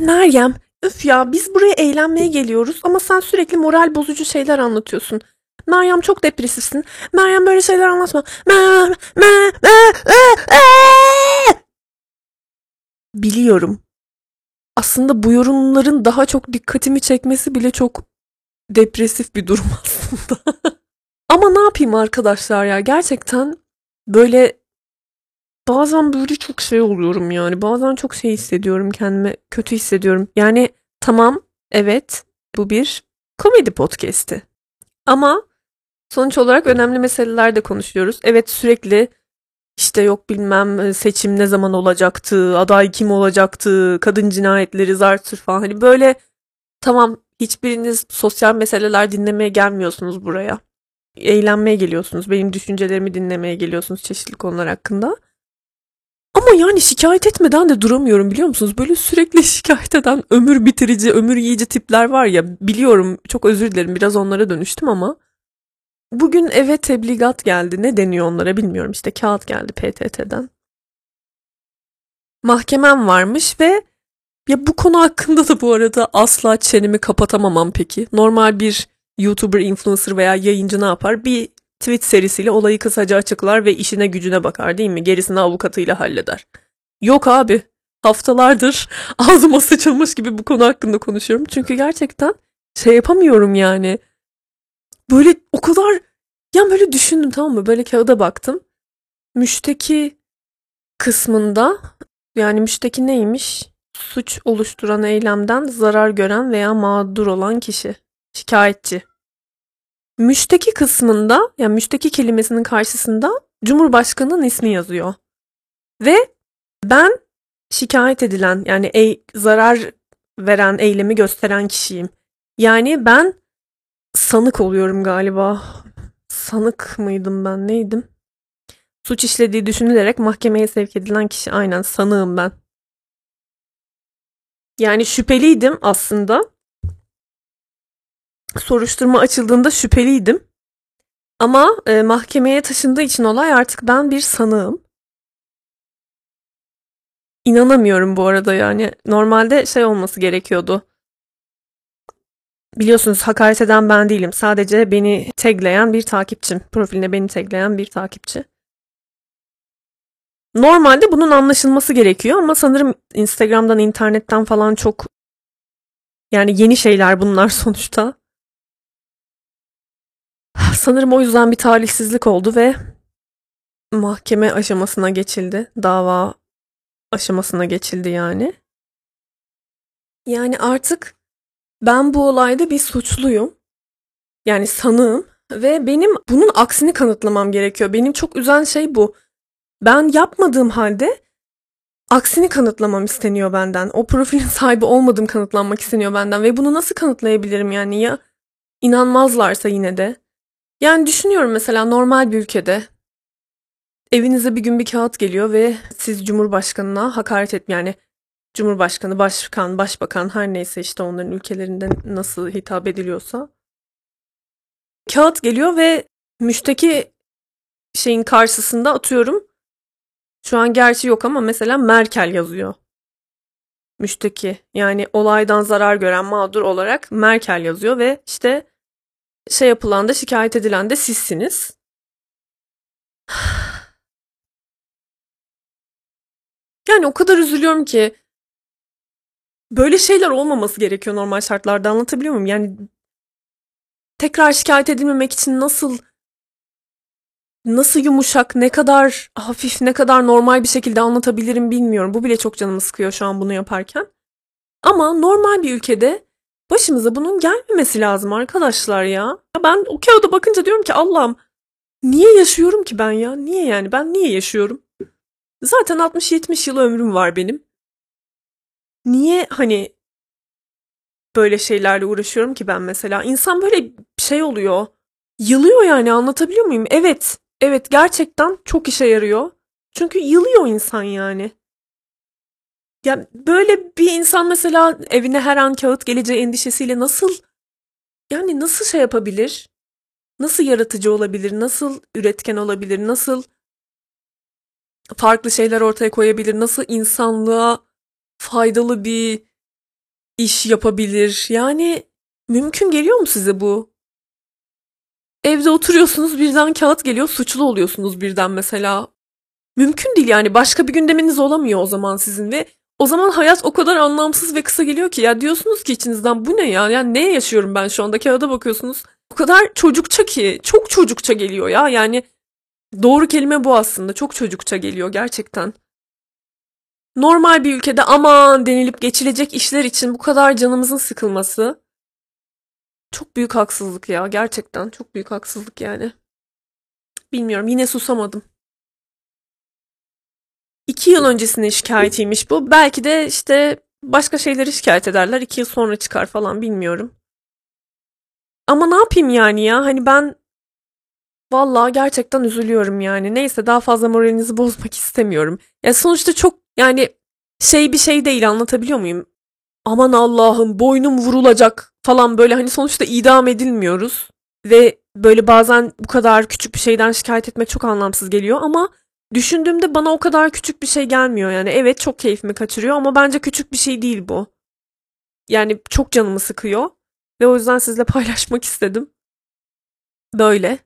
Meryem, üf ya biz buraya eğlenmeye geliyoruz ama sen sürekli moral bozucu şeyler anlatıyorsun. Meryem çok depresifsin. Meryem böyle şeyler anlatma. Meryem, me, me, e, e. Biliyorum. Aslında bu yorumların daha çok dikkatimi çekmesi bile çok depresif bir durum aslında. ama ne yapayım arkadaşlar ya gerçekten böyle bazen böyle çok şey oluyorum yani. Bazen çok şey hissediyorum kendime. Kötü hissediyorum. Yani tamam evet bu bir komedi podcast'i. Ama sonuç olarak önemli meseleler de konuşuyoruz. Evet sürekli işte yok bilmem seçim ne zaman olacaktı, aday kim olacaktı, kadın cinayetleri, zartür falan. Hani böyle tamam hiçbiriniz sosyal meseleler dinlemeye gelmiyorsunuz buraya. Eğlenmeye geliyorsunuz. Benim düşüncelerimi dinlemeye geliyorsunuz çeşitli konular hakkında. Ama yani şikayet etmeden de duramıyorum biliyor musunuz? Böyle sürekli şikayet eden ömür bitirici, ömür yiyici tipler var ya. Biliyorum çok özür dilerim biraz onlara dönüştüm ama. Bugün eve tebligat geldi. Ne deniyor onlara bilmiyorum. İşte kağıt geldi PTT'den. Mahkemem varmış ve ya bu konu hakkında da bu arada asla çenemi kapatamamam peki. Normal bir YouTuber, influencer veya yayıncı ne yapar? Bir tweet serisiyle olayı kısaca açıklar ve işine gücüne bakar değil mi? Gerisini avukatıyla halleder. Yok abi. Haftalardır ağzıma sıçılmış gibi bu konu hakkında konuşuyorum. Çünkü gerçekten şey yapamıyorum yani. Böyle o kadar ya böyle düşündüm tamam mı? Böyle kağıda baktım. Müşteki kısmında yani müşteki neymiş? Suç oluşturan eylemden zarar gören veya mağdur olan kişi. Şikayetçi. Müşteki kısmında yani müşteki kelimesinin karşısında Cumhurbaşkanı'nın ismi yazıyor. Ve ben şikayet edilen yani ey, zarar veren eylemi gösteren kişiyim. Yani ben sanık oluyorum galiba. Sanık mıydım ben neydim? Suç işlediği düşünülerek mahkemeye sevk edilen kişi aynen sanığım ben. Yani şüpheliydim aslında soruşturma açıldığında şüpheliydim. Ama e, mahkemeye taşındığı için olay artık ben bir sanığım. İnanamıyorum bu arada yani. Normalde şey olması gerekiyordu. Biliyorsunuz hakaret eden ben değilim. Sadece beni tagleyen bir takipçim. Profiline beni tagleyen bir takipçi. Normalde bunun anlaşılması gerekiyor ama sanırım Instagram'dan, internetten falan çok yani yeni şeyler bunlar sonuçta. Sanırım o yüzden bir talihsizlik oldu ve mahkeme aşamasına geçildi. Dava aşamasına geçildi yani. Yani artık ben bu olayda bir suçluyum. Yani sanığım ve benim bunun aksini kanıtlamam gerekiyor. Benim çok üzen şey bu. Ben yapmadığım halde aksini kanıtlamam isteniyor benden. O profilin sahibi olmadığım kanıtlanmak isteniyor benden ve bunu nasıl kanıtlayabilirim yani ya inanmazlarsa yine de. Yani düşünüyorum mesela normal bir ülkede evinize bir gün bir kağıt geliyor ve siz Cumhurbaşkanına hakaret et yani Cumhurbaşkanı, Başkan, Başbakan her neyse işte onların ülkelerinde nasıl hitap ediliyorsa kağıt geliyor ve müşteki şeyin karşısında atıyorum şu an gerçi yok ama mesela Merkel yazıyor. Müşteki yani olaydan zarar gören mağdur olarak Merkel yazıyor ve işte şey yapılan da şikayet edilen de sizsiniz. Yani o kadar üzülüyorum ki böyle şeyler olmaması gerekiyor normal şartlarda anlatabiliyor muyum? Yani tekrar şikayet edilmemek için nasıl nasıl yumuşak, ne kadar hafif, ne kadar normal bir şekilde anlatabilirim bilmiyorum. Bu bile çok canımı sıkıyor şu an bunu yaparken. Ama normal bir ülkede Başımıza bunun gelmemesi lazım arkadaşlar ya. Ben o kağıda bakınca diyorum ki Allah'ım niye yaşıyorum ki ben ya? Niye yani? Ben niye yaşıyorum? Zaten 60-70 yıl ömrüm var benim. Niye hani böyle şeylerle uğraşıyorum ki ben mesela? İnsan böyle şey oluyor. Yılıyor yani anlatabiliyor muyum? Evet. Evet gerçekten çok işe yarıyor. Çünkü yılıyor insan yani. Ya böyle bir insan mesela evine her an kağıt geleceği endişesiyle nasıl yani nasıl şey yapabilir? Nasıl yaratıcı olabilir? Nasıl üretken olabilir? Nasıl farklı şeyler ortaya koyabilir? Nasıl insanlığa faydalı bir iş yapabilir. Yani mümkün geliyor mu size bu? Evde oturuyorsunuz birden kağıt geliyor suçlu oluyorsunuz birden mesela. Mümkün değil yani başka bir gündeminiz olamıyor o zaman sizin ve o zaman hayat o kadar anlamsız ve kısa geliyor ki ya diyorsunuz ki içinizden bu ne ya? Yani neye yaşıyorum ben şu anda? Kağıda bakıyorsunuz. O kadar çocukça ki çok çocukça geliyor ya. Yani doğru kelime bu aslında. Çok çocukça geliyor gerçekten. Normal bir ülkede aman denilip geçilecek işler için bu kadar canımızın sıkılması çok büyük haksızlık ya. Gerçekten çok büyük haksızlık yani. Bilmiyorum yine susamadım. İki yıl öncesinin şikayetiymiş bu. Belki de işte başka şeyleri şikayet ederler. iki yıl sonra çıkar falan bilmiyorum. Ama ne yapayım yani ya? Hani ben vallahi gerçekten üzülüyorum yani. Neyse daha fazla moralinizi bozmak istemiyorum. Ya sonuçta çok yani şey bir şey değil anlatabiliyor muyum? Aman Allah'ım boynum vurulacak falan böyle hani sonuçta idam edilmiyoruz. Ve böyle bazen bu kadar küçük bir şeyden şikayet etmek çok anlamsız geliyor ama Düşündüğümde bana o kadar küçük bir şey gelmiyor yani. Evet çok keyfimi kaçırıyor ama bence küçük bir şey değil bu. Yani çok canımı sıkıyor ve o yüzden sizle paylaşmak istedim. Böyle.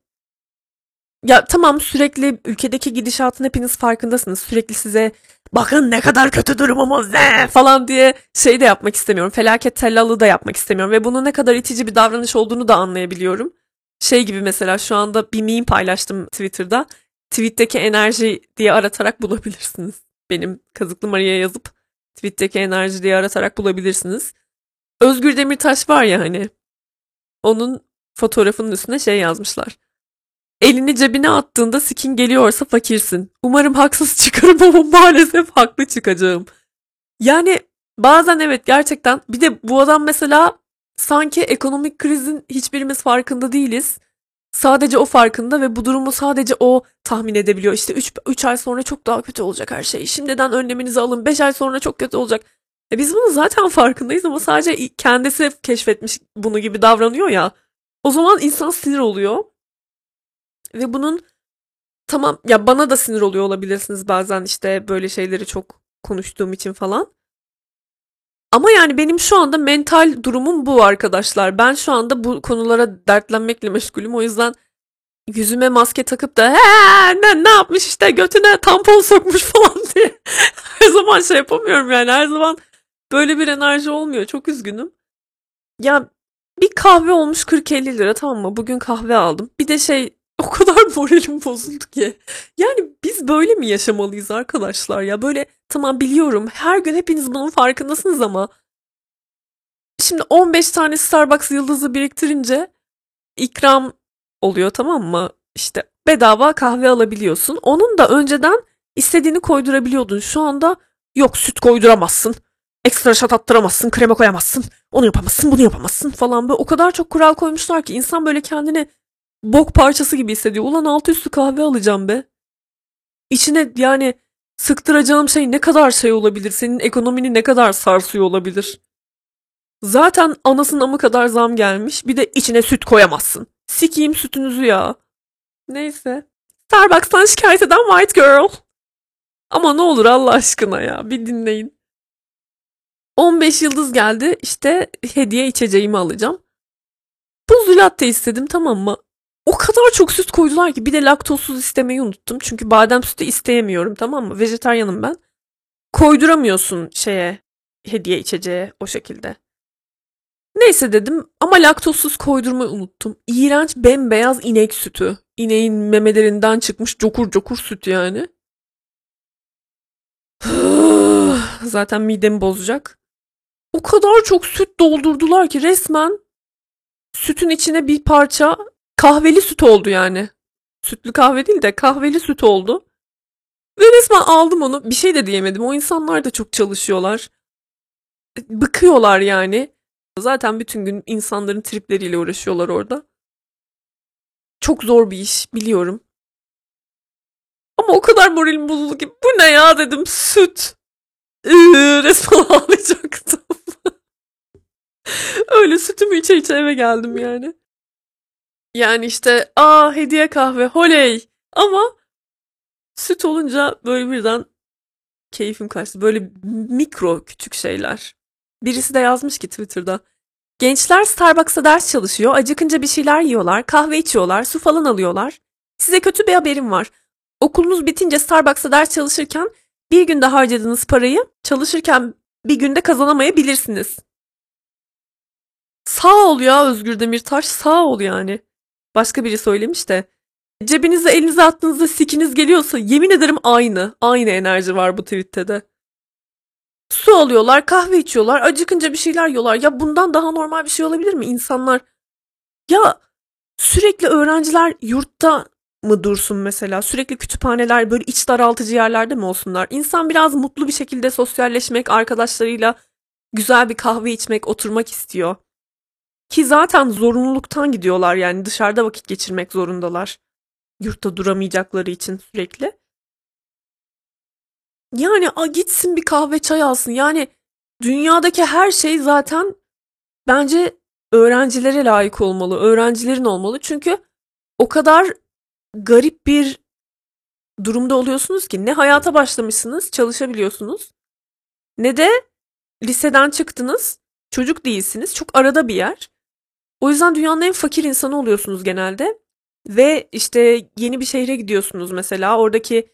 Ya tamam sürekli ülkedeki gidişatın hepiniz farkındasınız. Sürekli size bakın ne kadar kötü durumumuz ne falan diye şey de yapmak istemiyorum. Felaket tellalı da yapmak istemiyorum ve bunun ne kadar itici bir davranış olduğunu da anlayabiliyorum. Şey gibi mesela şu anda bir meme paylaştım Twitter'da tweet'teki enerji diye aratarak bulabilirsiniz. Benim kazıklı Maria'ya yazıp tweet'teki enerji diye aratarak bulabilirsiniz. Özgür Demirtaş var ya hani. Onun fotoğrafının üstüne şey yazmışlar. Elini cebine attığında skin geliyorsa fakirsin. Umarım haksız çıkarım ama maalesef haklı çıkacağım. Yani bazen evet gerçekten bir de bu adam mesela sanki ekonomik krizin hiçbirimiz farkında değiliz. Sadece o farkında ve bu durumu sadece o tahmin edebiliyor. İşte 3 ay sonra çok daha kötü olacak her şey. Şimdiden önleminizi alın. 5 ay sonra çok kötü olacak. E biz bunu zaten farkındayız ama sadece kendisi keşfetmiş bunu gibi davranıyor ya. O zaman insan sinir oluyor. Ve bunun tamam ya bana da sinir oluyor olabilirsiniz bazen işte böyle şeyleri çok konuştuğum için falan. Ama yani benim şu anda mental durumum bu arkadaşlar. Ben şu anda bu konulara dertlenmekle meşgulüm. O yüzden yüzüme maske takıp da ne, ne yapmış işte götüne tampon sokmuş falan diye her zaman şey yapamıyorum yani her zaman böyle bir enerji olmuyor. Çok üzgünüm. Ya bir kahve olmuş 40-50 lira tamam mı? Bugün kahve aldım. Bir de şey o kadar moralim bozuldu ki. Yani biz böyle mi yaşamalıyız arkadaşlar ya? Böyle tamam biliyorum her gün hepiniz bunun farkındasınız ama şimdi 15 tane Starbucks yıldızı biriktirince ikram oluyor tamam mı? İşte bedava kahve alabiliyorsun. Onun da önceden istediğini koydurabiliyordun. Şu anda yok süt koyduramazsın. Ekstra şat attıramazsın, krema koyamazsın. Onu yapamazsın, bunu yapamazsın falan böyle. O kadar çok kural koymuşlar ki insan böyle kendini bok parçası gibi hissediyor. Ulan altı üstü kahve alacağım be. İçine yani sıktıracağım şey ne kadar şey olabilir? Senin ekonomini ne kadar sarsıyor olabilir? Zaten anasının amı kadar zam gelmiş. Bir de içine süt koyamazsın. Sikiyim sütünüzü ya. Neyse. Starbucks'tan şikayet eden white girl. Ama ne olur Allah aşkına ya bir dinleyin. 15 yıldız geldi işte hediye içeceğimi alacağım. Buzlu latte istedim tamam mı? O kadar çok süt koydular ki bir de laktozsuz istemeyi unuttum. Çünkü badem sütü isteyemiyorum tamam mı? Vejetaryanım ben. Koyduramıyorsun şeye hediye içeceğe o şekilde. Neyse dedim ama laktozsuz koydurmayı unuttum. İğrenç bembeyaz inek sütü. İneğin memelerinden çıkmış cokur cokur süt yani. Zaten midemi bozacak. O kadar çok süt doldurdular ki resmen sütün içine bir parça kahveli süt oldu yani. Sütlü kahve değil de kahveli süt oldu. Ve resmen aldım onu. Bir şey de diyemedim. O insanlar da çok çalışıyorlar. Bıkıyorlar yani. Zaten bütün gün insanların tripleriyle uğraşıyorlar orada. Çok zor bir iş biliyorum. Ama o kadar moralim bozuldu ki bu ne ya dedim süt. Iıı, resmen ağlayacaktım. Öyle sütümü içe içe eve geldim yani. Yani işte aa hediye kahve holey ama süt olunca böyle birden keyfim kaçtı. Böyle mikro küçük şeyler. Birisi de yazmış ki Twitter'da. Gençler Starbucks'ta ders çalışıyor, acıkınca bir şeyler yiyorlar, kahve içiyorlar, su falan alıyorlar. Size kötü bir haberim var. Okulunuz bitince Starbucks'ta ders çalışırken bir günde harcadığınız parayı çalışırken bir günde kazanamayabilirsiniz. Sağ ol ya Özgür Demirtaş sağ ol yani. Başka biri söylemiş de. Cebinize elinize attığınızda sikiniz geliyorsa yemin ederim aynı. Aynı enerji var bu tweette de. Su alıyorlar, kahve içiyorlar, acıkınca bir şeyler yiyorlar. Ya bundan daha normal bir şey olabilir mi? İnsanlar ya sürekli öğrenciler yurtta mı dursun mesela? Sürekli kütüphaneler böyle iç daraltıcı yerlerde mi olsunlar? İnsan biraz mutlu bir şekilde sosyalleşmek, arkadaşlarıyla güzel bir kahve içmek, oturmak istiyor. Ki zaten zorunluluktan gidiyorlar yani dışarıda vakit geçirmek zorundalar. Yurtta duramayacakları için sürekli. Yani a, gitsin bir kahve çay alsın. Yani dünyadaki her şey zaten bence öğrencilere layık olmalı. Öğrencilerin olmalı. Çünkü o kadar garip bir durumda oluyorsunuz ki ne hayata başlamışsınız, çalışabiliyorsunuz. Ne de liseden çıktınız, çocuk değilsiniz. Çok arada bir yer. O yüzden dünyanın en fakir insanı oluyorsunuz genelde. Ve işte yeni bir şehre gidiyorsunuz mesela. Oradaki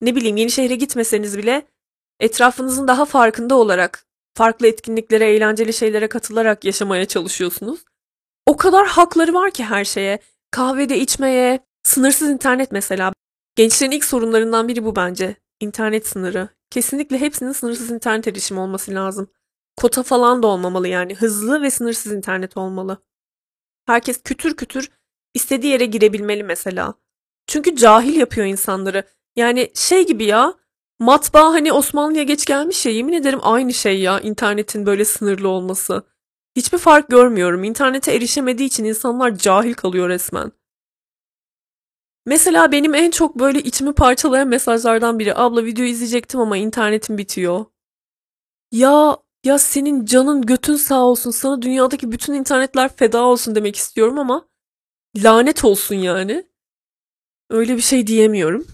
ne bileyim yeni şehre gitmeseniz bile etrafınızın daha farkında olarak farklı etkinliklere, eğlenceli şeylere katılarak yaşamaya çalışıyorsunuz. O kadar hakları var ki her şeye. Kahvede içmeye, sınırsız internet mesela. Gençlerin ilk sorunlarından biri bu bence. İnternet sınırı. Kesinlikle hepsinin sınırsız internet erişimi olması lazım. Kota falan da olmamalı yani. Hızlı ve sınırsız internet olmalı. Herkes kütür kütür istediği yere girebilmeli mesela. Çünkü cahil yapıyor insanları. Yani şey gibi ya matbaa hani Osmanlı'ya geç gelmiş ya yemin ederim aynı şey ya internetin böyle sınırlı olması. Hiçbir fark görmüyorum. İnternete erişemediği için insanlar cahil kalıyor resmen. Mesela benim en çok böyle içimi parçalayan mesajlardan biri. Abla video izleyecektim ama internetim bitiyor. Ya ya senin canın götün sağ olsun. Sana dünyadaki bütün internetler feda olsun demek istiyorum ama lanet olsun yani. Öyle bir şey diyemiyorum.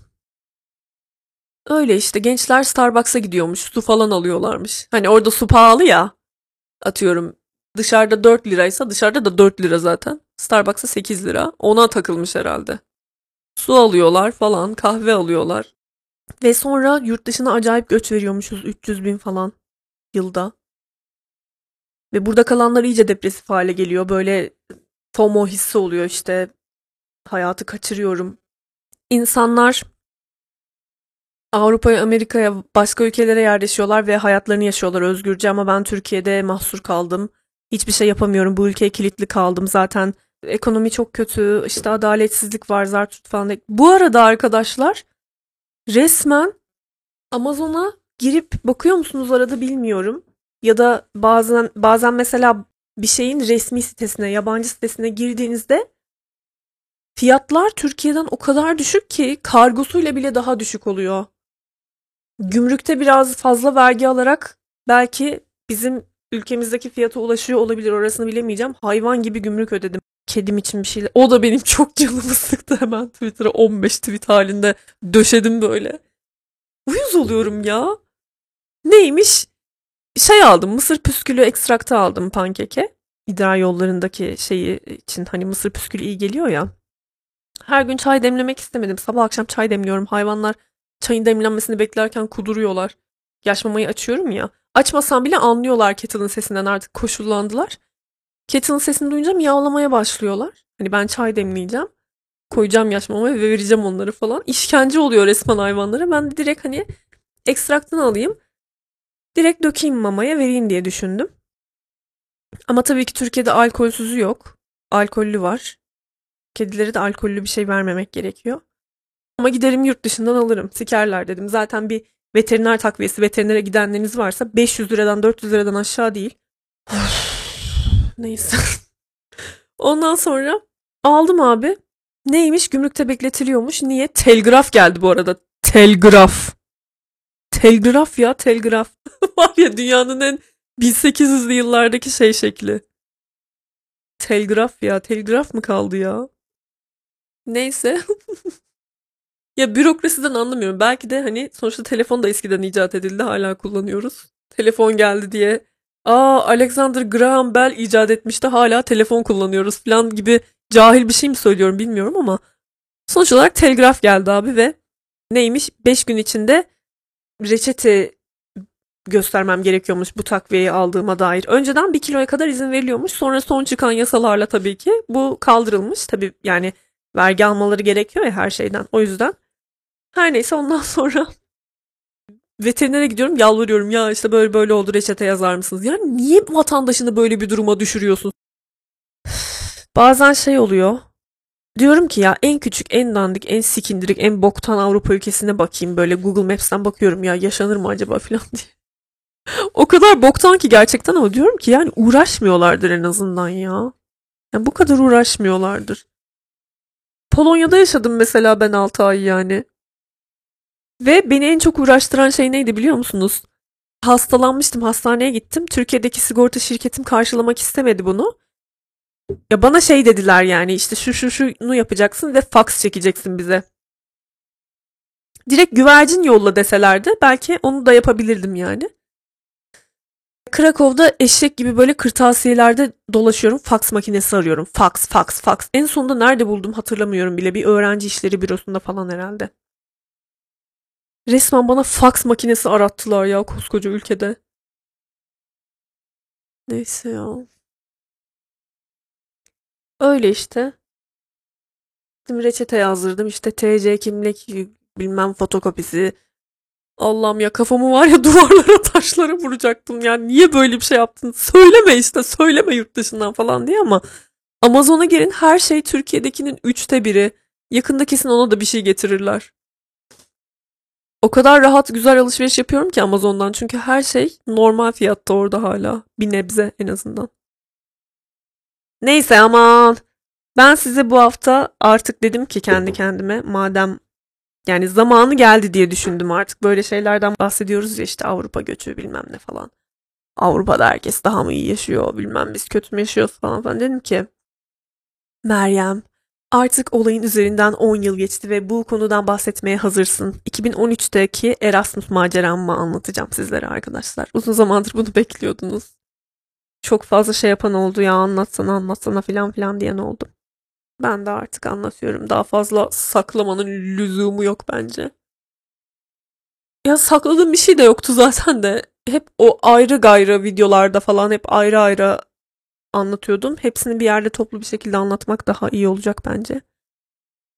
Öyle işte gençler Starbucks'a gidiyormuş. Su falan alıyorlarmış. Hani orada su pahalı ya. Atıyorum dışarıda 4 liraysa dışarıda da 4 lira zaten. Starbucks'a 8 lira. Ona takılmış herhalde. Su alıyorlar falan, kahve alıyorlar. Ve sonra yurt dışına acayip göç veriyormuşuz 300 bin falan yılda. Ve burada kalanlar iyice depresif hale geliyor. Böyle FOMO hissi oluyor işte. Hayatı kaçırıyorum. İnsanlar Avrupa'ya, Amerika'ya, başka ülkelere yerleşiyorlar ve hayatlarını yaşıyorlar özgürce ama ben Türkiye'de mahsur kaldım. Hiçbir şey yapamıyorum. Bu ülkeye kilitli kaldım. Zaten ekonomi çok kötü. işte adaletsizlik var. Zartürk falan. Bu arada arkadaşlar resmen Amazon'a girip bakıyor musunuz arada bilmiyorum. Ya da bazen bazen mesela bir şeyin resmi sitesine, yabancı sitesine girdiğinizde fiyatlar Türkiye'den o kadar düşük ki kargosuyla bile daha düşük oluyor. Gümrükte biraz fazla vergi alarak belki bizim ülkemizdeki fiyata ulaşıyor olabilir orasını bilemeyeceğim. Hayvan gibi gümrük ödedim. Kedim için bir şeyler. O da benim çok canımı sıktı hemen Twitter'a 15 tweet halinde döşedim böyle. Uyuz oluyorum ya. Neymiş? Şey aldım mısır püskülü ekstraktı aldım pankeke. İdrar yollarındaki şeyi için hani mısır püskülü iyi geliyor ya. Her gün çay demlemek istemedim. Sabah akşam çay demliyorum. Hayvanlar çayın demlenmesini beklerken kuduruyorlar. Yaş mamayı açıyorum ya. Açmasam bile anlıyorlar kettle'ın sesinden artık koşullandılar. Kettle'ın sesini duyunca miyavlamaya başlıyorlar. Hani ben çay demleyeceğim. Koyacağım yaş mamayı ve vereceğim onları falan. İşkence oluyor resmen hayvanlara. Ben de direkt hani ekstraktını alayım. Direkt dökeyim mamaya vereyim diye düşündüm. Ama tabii ki Türkiye'de alkolsüzü yok. Alkollü var. Kedilere de alkollü bir şey vermemek gerekiyor. Ama giderim yurt dışından alırım. Sikerler dedim. Zaten bir veteriner takviyesi veterinere gidenleriniz varsa 500 liradan 400 liradan aşağı değil. Neyse. Ondan sonra aldım abi. Neymiş? Gümrükte bekletiliyormuş. Niye? Telgraf geldi bu arada. Telgraf. Telgraf ya telgraf. Var ya dünyanın en 1800'lü yıllardaki şey şekli. Telgraf ya. Telgraf mı kaldı ya? Neyse. ya bürokrasiden anlamıyorum. Belki de hani sonuçta telefon da eskiden icat edildi. Hala kullanıyoruz. Telefon geldi diye aa Alexander Graham Bell icat etmişti hala telefon kullanıyoruz falan gibi cahil bir şey mi söylüyorum bilmiyorum ama sonuç olarak telgraf geldi abi ve neymiş 5 gün içinde reçete göstermem gerekiyormuş bu takviyeyi aldığıma dair. Önceden bir kiloya kadar izin veriliyormuş. Sonra son çıkan yasalarla tabii ki bu kaldırılmış. Tabii yani vergi almaları gerekiyor ya her şeyden. O yüzden. Her neyse ondan sonra veterinere gidiyorum yalvarıyorum ya işte böyle böyle oldu reçete yazar mısınız? Yani niye vatandaşını böyle bir duruma düşürüyorsun? Bazen şey oluyor. Diyorum ki ya en küçük, en dandik, en sikindirik, en boktan Avrupa ülkesine bakayım böyle Google Maps'ten bakıyorum ya yaşanır mı acaba falan diye. O kadar boktan ki gerçekten ama diyorum ki yani uğraşmıyorlardır en azından ya. Yani bu kadar uğraşmıyorlardır. Polonya'da yaşadım mesela ben 6 ay yani. Ve beni en çok uğraştıran şey neydi biliyor musunuz? Hastalanmıştım, hastaneye gittim. Türkiye'deki sigorta şirketim karşılamak istemedi bunu. Ya bana şey dediler yani işte şu şu şunu yapacaksın ve fax çekeceksin bize. Direkt güvercin yolla deselerdi belki onu da yapabilirdim yani. Krakow'da eşek gibi böyle kırtasiyelerde dolaşıyorum. Fax makinesi arıyorum. Fax, fax, fax. En sonunda nerede buldum hatırlamıyorum bile. Bir öğrenci işleri bürosunda falan herhalde. Resmen bana fax makinesi arattılar ya koskoca ülkede. Neyse ya. Öyle işte. Gittim reçete yazdırdım. İşte TC kimlik bilmem fotokopisi. Allah'ım ya kafamı var ya duvarlara taşlara vuracaktım. Yani niye böyle bir şey yaptın? Söyleme işte söyleme yurt dışından falan diye ama Amazon'a girin her şey Türkiye'dekinin üçte biri. Yakında kesin ona da bir şey getirirler. O kadar rahat güzel alışveriş yapıyorum ki Amazon'dan. Çünkü her şey normal fiyatta orada hala. Bir nebze en azından. Neyse aman. Ben size bu hafta artık dedim ki kendi kendime madem yani zamanı geldi diye düşündüm artık. Böyle şeylerden bahsediyoruz ya işte Avrupa göçü bilmem ne falan. Avrupa'da herkes daha mı iyi yaşıyor bilmem biz kötü mü yaşıyoruz falan falan. Dedim ki Meryem artık olayın üzerinden 10 yıl geçti ve bu konudan bahsetmeye hazırsın. 2013'teki Erasmus maceramı anlatacağım sizlere arkadaşlar. Uzun zamandır bunu bekliyordunuz. Çok fazla şey yapan oldu ya anlatsana anlatsana filan filan diyen oldu. Ben de artık anlatıyorum. Daha fazla saklamanın lüzumu yok bence. Ya sakladığım bir şey de yoktu zaten de. Hep o ayrı gayrı videolarda falan hep ayrı ayrı anlatıyordum. Hepsini bir yerde toplu bir şekilde anlatmak daha iyi olacak bence.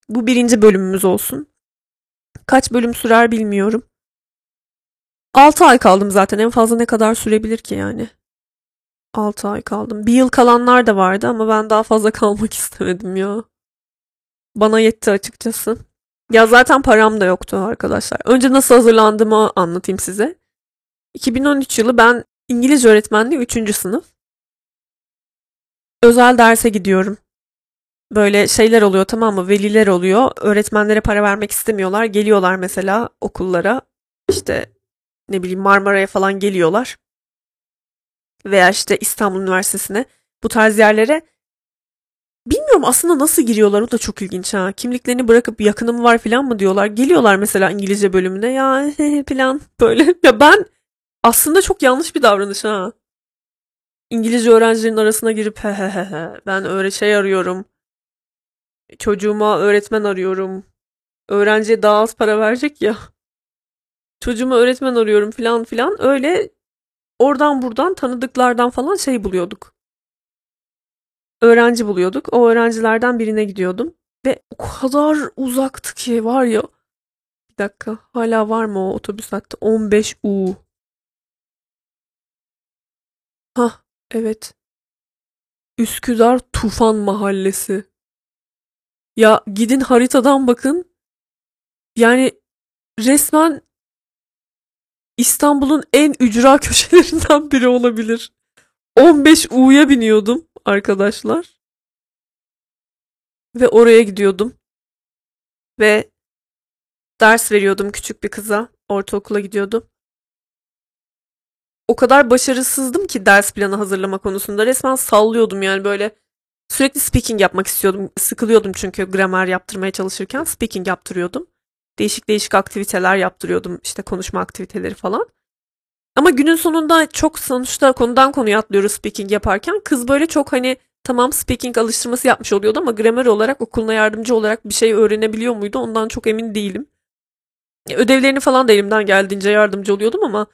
Bu birinci bölümümüz olsun. Kaç bölüm sürer bilmiyorum. 6 ay kaldım zaten. En fazla ne kadar sürebilir ki yani? 6 ay kaldım. Bir yıl kalanlar da vardı ama ben daha fazla kalmak istemedim ya. Bana yetti açıkçası. Ya zaten param da yoktu arkadaşlar. Önce nasıl hazırlandığımı anlatayım size. 2013 yılı ben İngilizce öğretmenliği 3. sınıf. Özel derse gidiyorum. Böyle şeyler oluyor tamam mı? Veliler oluyor. Öğretmenlere para vermek istemiyorlar. Geliyorlar mesela okullara. İşte ne bileyim Marmara'ya falan geliyorlar veya işte İstanbul Üniversitesi'ne bu tarz yerlere bilmiyorum aslında nasıl giriyorlar o da çok ilginç ha. Kimliklerini bırakıp yakınım var falan mı diyorlar. Geliyorlar mesela İngilizce bölümüne ya falan böyle. Ya ben aslında çok yanlış bir davranış ha. İngilizce öğrencilerin arasına girip he he he he ben öyle şey arıyorum. Çocuğuma öğretmen arıyorum. Öğrenciye daha az para verecek ya. Çocuğuma öğretmen arıyorum filan filan öyle oradan buradan tanıdıklardan falan şey buluyorduk. Öğrenci buluyorduk. O öğrencilerden birine gidiyordum. Ve o kadar uzaktı ki var ya. Bir dakika hala var mı o otobüs hattı? 15 U. Ha evet. Üsküdar Tufan Mahallesi. Ya gidin haritadan bakın. Yani resmen İstanbul'un en ücra köşelerinden biri olabilir. 15 U'ya biniyordum arkadaşlar. Ve oraya gidiyordum. Ve ders veriyordum küçük bir kıza. Ortaokula gidiyordum. O kadar başarısızdım ki ders planı hazırlama konusunda. Resmen sallıyordum yani böyle. Sürekli speaking yapmak istiyordum. Sıkılıyordum çünkü gramer yaptırmaya çalışırken speaking yaptırıyordum değişik değişik aktiviteler yaptırıyordum. işte konuşma aktiviteleri falan. Ama günün sonunda çok sonuçta konudan konuya atlıyoruz speaking yaparken. Kız böyle çok hani tamam speaking alıştırması yapmış oluyordu ama gramer olarak okuluna yardımcı olarak bir şey öğrenebiliyor muydu ondan çok emin değilim. Ödevlerini falan da elimden geldiğince yardımcı oluyordum ama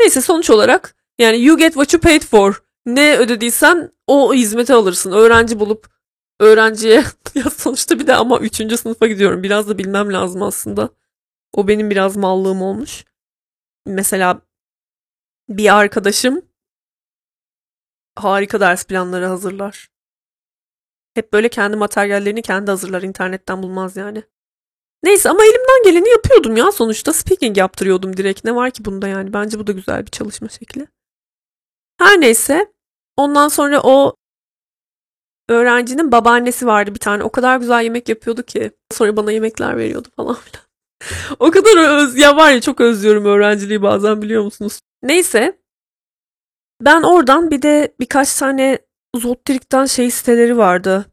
neyse sonuç olarak yani you get what you paid for. Ne ödediysen o hizmeti alırsın. Öğrenci bulup öğrenciye ya sonuçta bir de ama 3. sınıfa gidiyorum. Biraz da bilmem lazım aslında. O benim biraz mallığım olmuş. Mesela bir arkadaşım harika ders planları hazırlar. Hep böyle kendi materyallerini kendi hazırlar. internetten bulmaz yani. Neyse ama elimden geleni yapıyordum ya sonuçta. Speaking yaptırıyordum direkt. Ne var ki bunda yani? Bence bu da güzel bir çalışma şekli. Her neyse. Ondan sonra o öğrencinin babaannesi vardı bir tane. O kadar güzel yemek yapıyordu ki. Sonra bana yemekler veriyordu falan filan. o kadar öz ya var ya çok özlüyorum öğrenciliği bazen biliyor musunuz? Neyse. Ben oradan bir de birkaç tane Zottirik'ten şey siteleri vardı.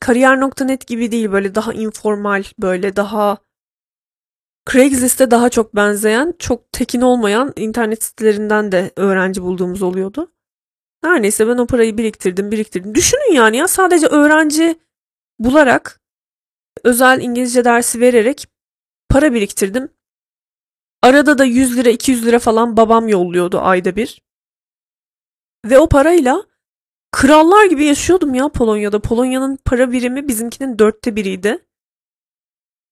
Kariyer.net gibi değil böyle daha informal böyle daha Craigslist'e daha çok benzeyen çok tekin olmayan internet sitelerinden de öğrenci bulduğumuz oluyordu. Her neyse ben o parayı biriktirdim biriktirdim. Düşünün yani ya sadece öğrenci bularak özel İngilizce dersi vererek para biriktirdim. Arada da 100 lira 200 lira falan babam yolluyordu ayda bir. Ve o parayla krallar gibi yaşıyordum ya Polonya'da. Polonya'nın para birimi bizimkinin dörtte biriydi.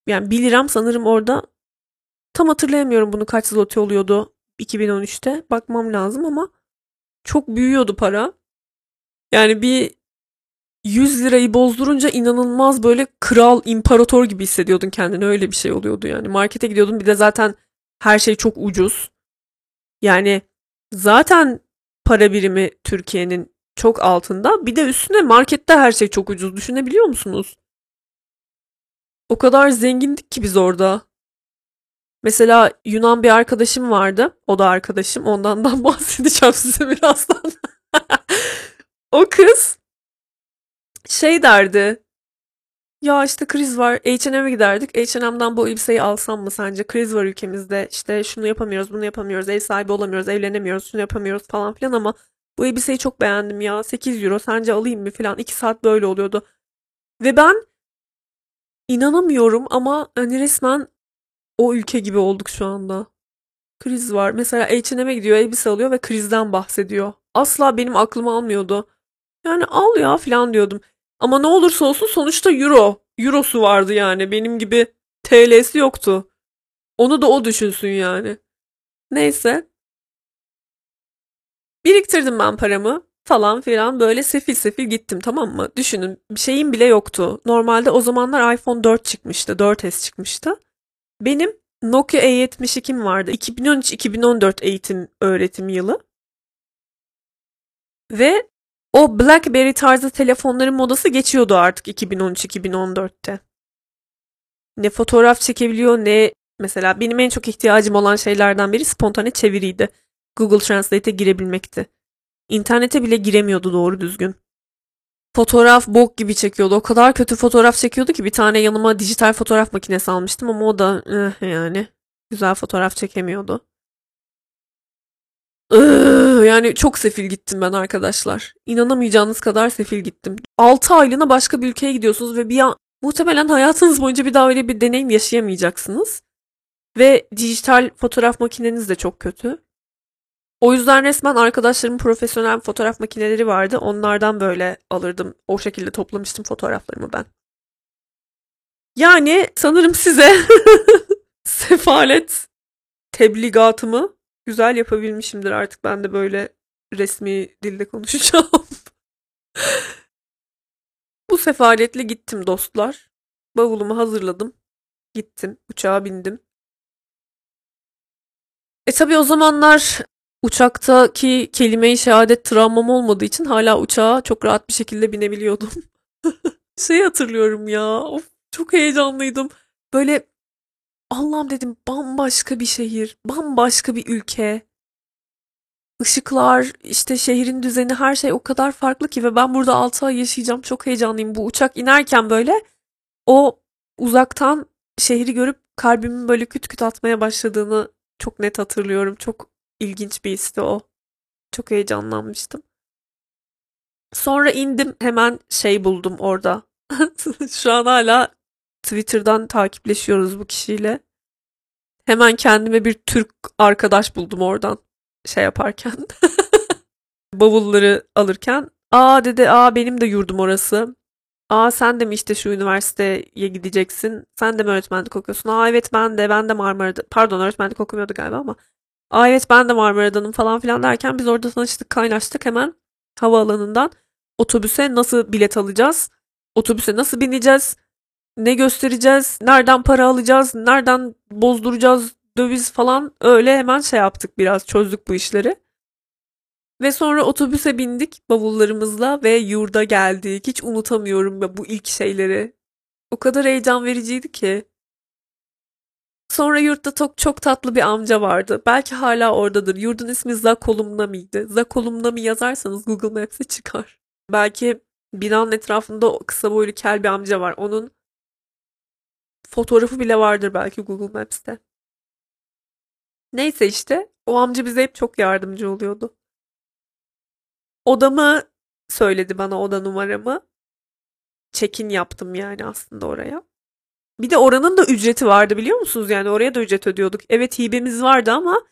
Yani 1 liram sanırım orada tam hatırlayamıyorum bunu kaç zloty oluyordu 2013'te. Bakmam lazım ama çok büyüyordu para. Yani bir 100 lirayı bozdurunca inanılmaz böyle kral, imparator gibi hissediyordun kendini. Öyle bir şey oluyordu yani. Markete gidiyordun bir de zaten her şey çok ucuz. Yani zaten para birimi Türkiye'nin çok altında. Bir de üstüne markette her şey çok ucuz. Düşünebiliyor musunuz? O kadar zengindik ki biz orada. Mesela Yunan bir arkadaşım vardı. O da arkadaşım. Ondan da bahsedeceğim size birazdan. o kız şey derdi. Ya işte kriz var. H&M'e giderdik. H&M'den bu elbiseyi alsam mı sence? Kriz var ülkemizde. İşte şunu yapamıyoruz, bunu yapamıyoruz. Ev sahibi olamıyoruz, evlenemiyoruz, şunu yapamıyoruz falan filan ama bu elbiseyi çok beğendim ya. 8 euro sence alayım mı filan. 2 saat böyle oluyordu. Ve ben inanamıyorum ama hani resmen o ülke gibi olduk şu anda. Kriz var. Mesela H&M'e gidiyor, elbise alıyor ve krizden bahsediyor. Asla benim aklım almıyordu. Yani al ya filan diyordum. Ama ne olursa olsun sonuçta euro. Eurosu vardı yani. Benim gibi TL'si yoktu. Onu da o düşünsün yani. Neyse. Biriktirdim ben paramı falan filan böyle sefil sefil gittim tamam mı? Düşünün bir şeyim bile yoktu. Normalde o zamanlar iPhone 4 çıkmıştı. 4S çıkmıştı. Benim Nokia E72'm vardı. 2013-2014 eğitim öğretim yılı. Ve o BlackBerry tarzı telefonların modası geçiyordu artık 2013-2014'te. Ne fotoğraf çekebiliyor ne mesela benim en çok ihtiyacım olan şeylerden biri spontane çeviriydi. Google Translate'e girebilmekti. İnternete bile giremiyordu doğru düzgün. Fotoğraf bok gibi çekiyordu. O kadar kötü fotoğraf çekiyordu ki bir tane yanıma dijital fotoğraf makinesi almıştım ama o da eh, yani güzel fotoğraf çekemiyordu. yani çok sefil gittim ben arkadaşlar. İnanamayacağınız kadar sefil gittim. 6 aylığına başka bir ülkeye gidiyorsunuz ve bir an muhtemelen hayatınız boyunca bir daha öyle bir deneyim yaşayamayacaksınız. Ve dijital fotoğraf makineniz de çok kötü. O yüzden resmen arkadaşlarımın profesyonel fotoğraf makineleri vardı. Onlardan böyle alırdım. O şekilde toplamıştım fotoğraflarımı ben. Yani sanırım size sefalet tebligatımı güzel yapabilmişimdir. Artık ben de böyle resmi dilde konuşacağım. Bu sefaletle gittim dostlar. Bavulumu hazırladım. Gittim. Uçağa bindim. E tabi o zamanlar uçaktaki kelime-i şehadet travmam olmadığı için hala uçağa çok rahat bir şekilde binebiliyordum. şey hatırlıyorum ya. Of çok heyecanlıydım. Böyle Allah'ım dedim bambaşka bir şehir, bambaşka bir ülke. Işıklar, işte şehrin düzeni her şey o kadar farklı ki ve ben burada 6 ay yaşayacağım. Çok heyecanlıyım. Bu uçak inerken böyle o uzaktan şehri görüp kalbimin böyle küt küt atmaya başladığını çok net hatırlıyorum. Çok ilginç bir histi o. Çok heyecanlanmıştım. Sonra indim hemen şey buldum orada. Şu an hala Twitter'dan takipleşiyoruz bu kişiyle. Hemen kendime bir Türk arkadaş buldum oradan şey yaparken. Bavulları alırken. Aa dedi aa benim de yurdum orası. Aa sen de mi işte şu üniversiteye gideceksin? Sen de mi öğretmenlik okuyorsun? Aa evet ben de ben de Marmara'da. Pardon öğretmenlik okumuyordu galiba ama. Aa evet ben de Marmara'danım falan filan derken biz orada tanıştık kaynaştık hemen havaalanından otobüse nasıl bilet alacağız? Otobüse nasıl bineceğiz? Ne göstereceğiz? Nereden para alacağız? Nereden bozduracağız döviz falan öyle hemen şey yaptık biraz çözdük bu işleri. Ve sonra otobüse bindik bavullarımızla ve yurda geldik. Hiç unutamıyorum bu ilk şeyleri. O kadar heyecan vericiydi ki. Sonra yurtta çok, çok tatlı bir amca vardı. Belki hala oradadır. Yurdun ismi Zakolumna mıydı? Zakolumna mı yazarsanız Google Maps'e çıkar. Belki binanın etrafında kısa boylu kel bir amca var. Onun fotoğrafı bile vardır belki Google Maps'te. Neyse işte o amca bize hep çok yardımcı oluyordu. Odamı söyledi bana oda numaramı. Check-in yaptım yani aslında oraya. Bir de oranın da ücreti vardı biliyor musunuz? Yani oraya da ücret ödüyorduk. Evet hibemiz vardı ama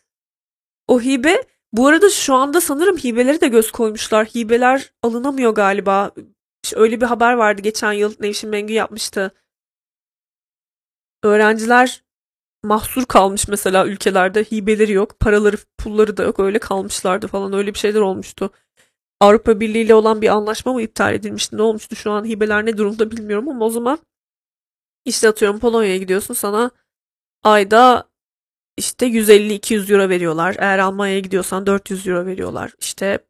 o hibe bu arada şu anda sanırım hibeleri de göz koymuşlar. Hibeler alınamıyor galiba. Öyle bir haber vardı geçen yıl Nevşin Mengü yapmıştı. Öğrenciler mahsur kalmış mesela ülkelerde hibeleri yok, paraları, pulları da yok. Öyle kalmışlardı falan. Öyle bir şeyler olmuştu. Avrupa Birliği ile olan bir anlaşma mı iptal edilmişti? Ne olmuştu şu an hibeler ne durumda bilmiyorum ama o zaman işte atıyorum Polonya'ya gidiyorsun sana ayda işte 150-200 euro veriyorlar. Eğer Almanya'ya gidiyorsan 400 euro veriyorlar. İşte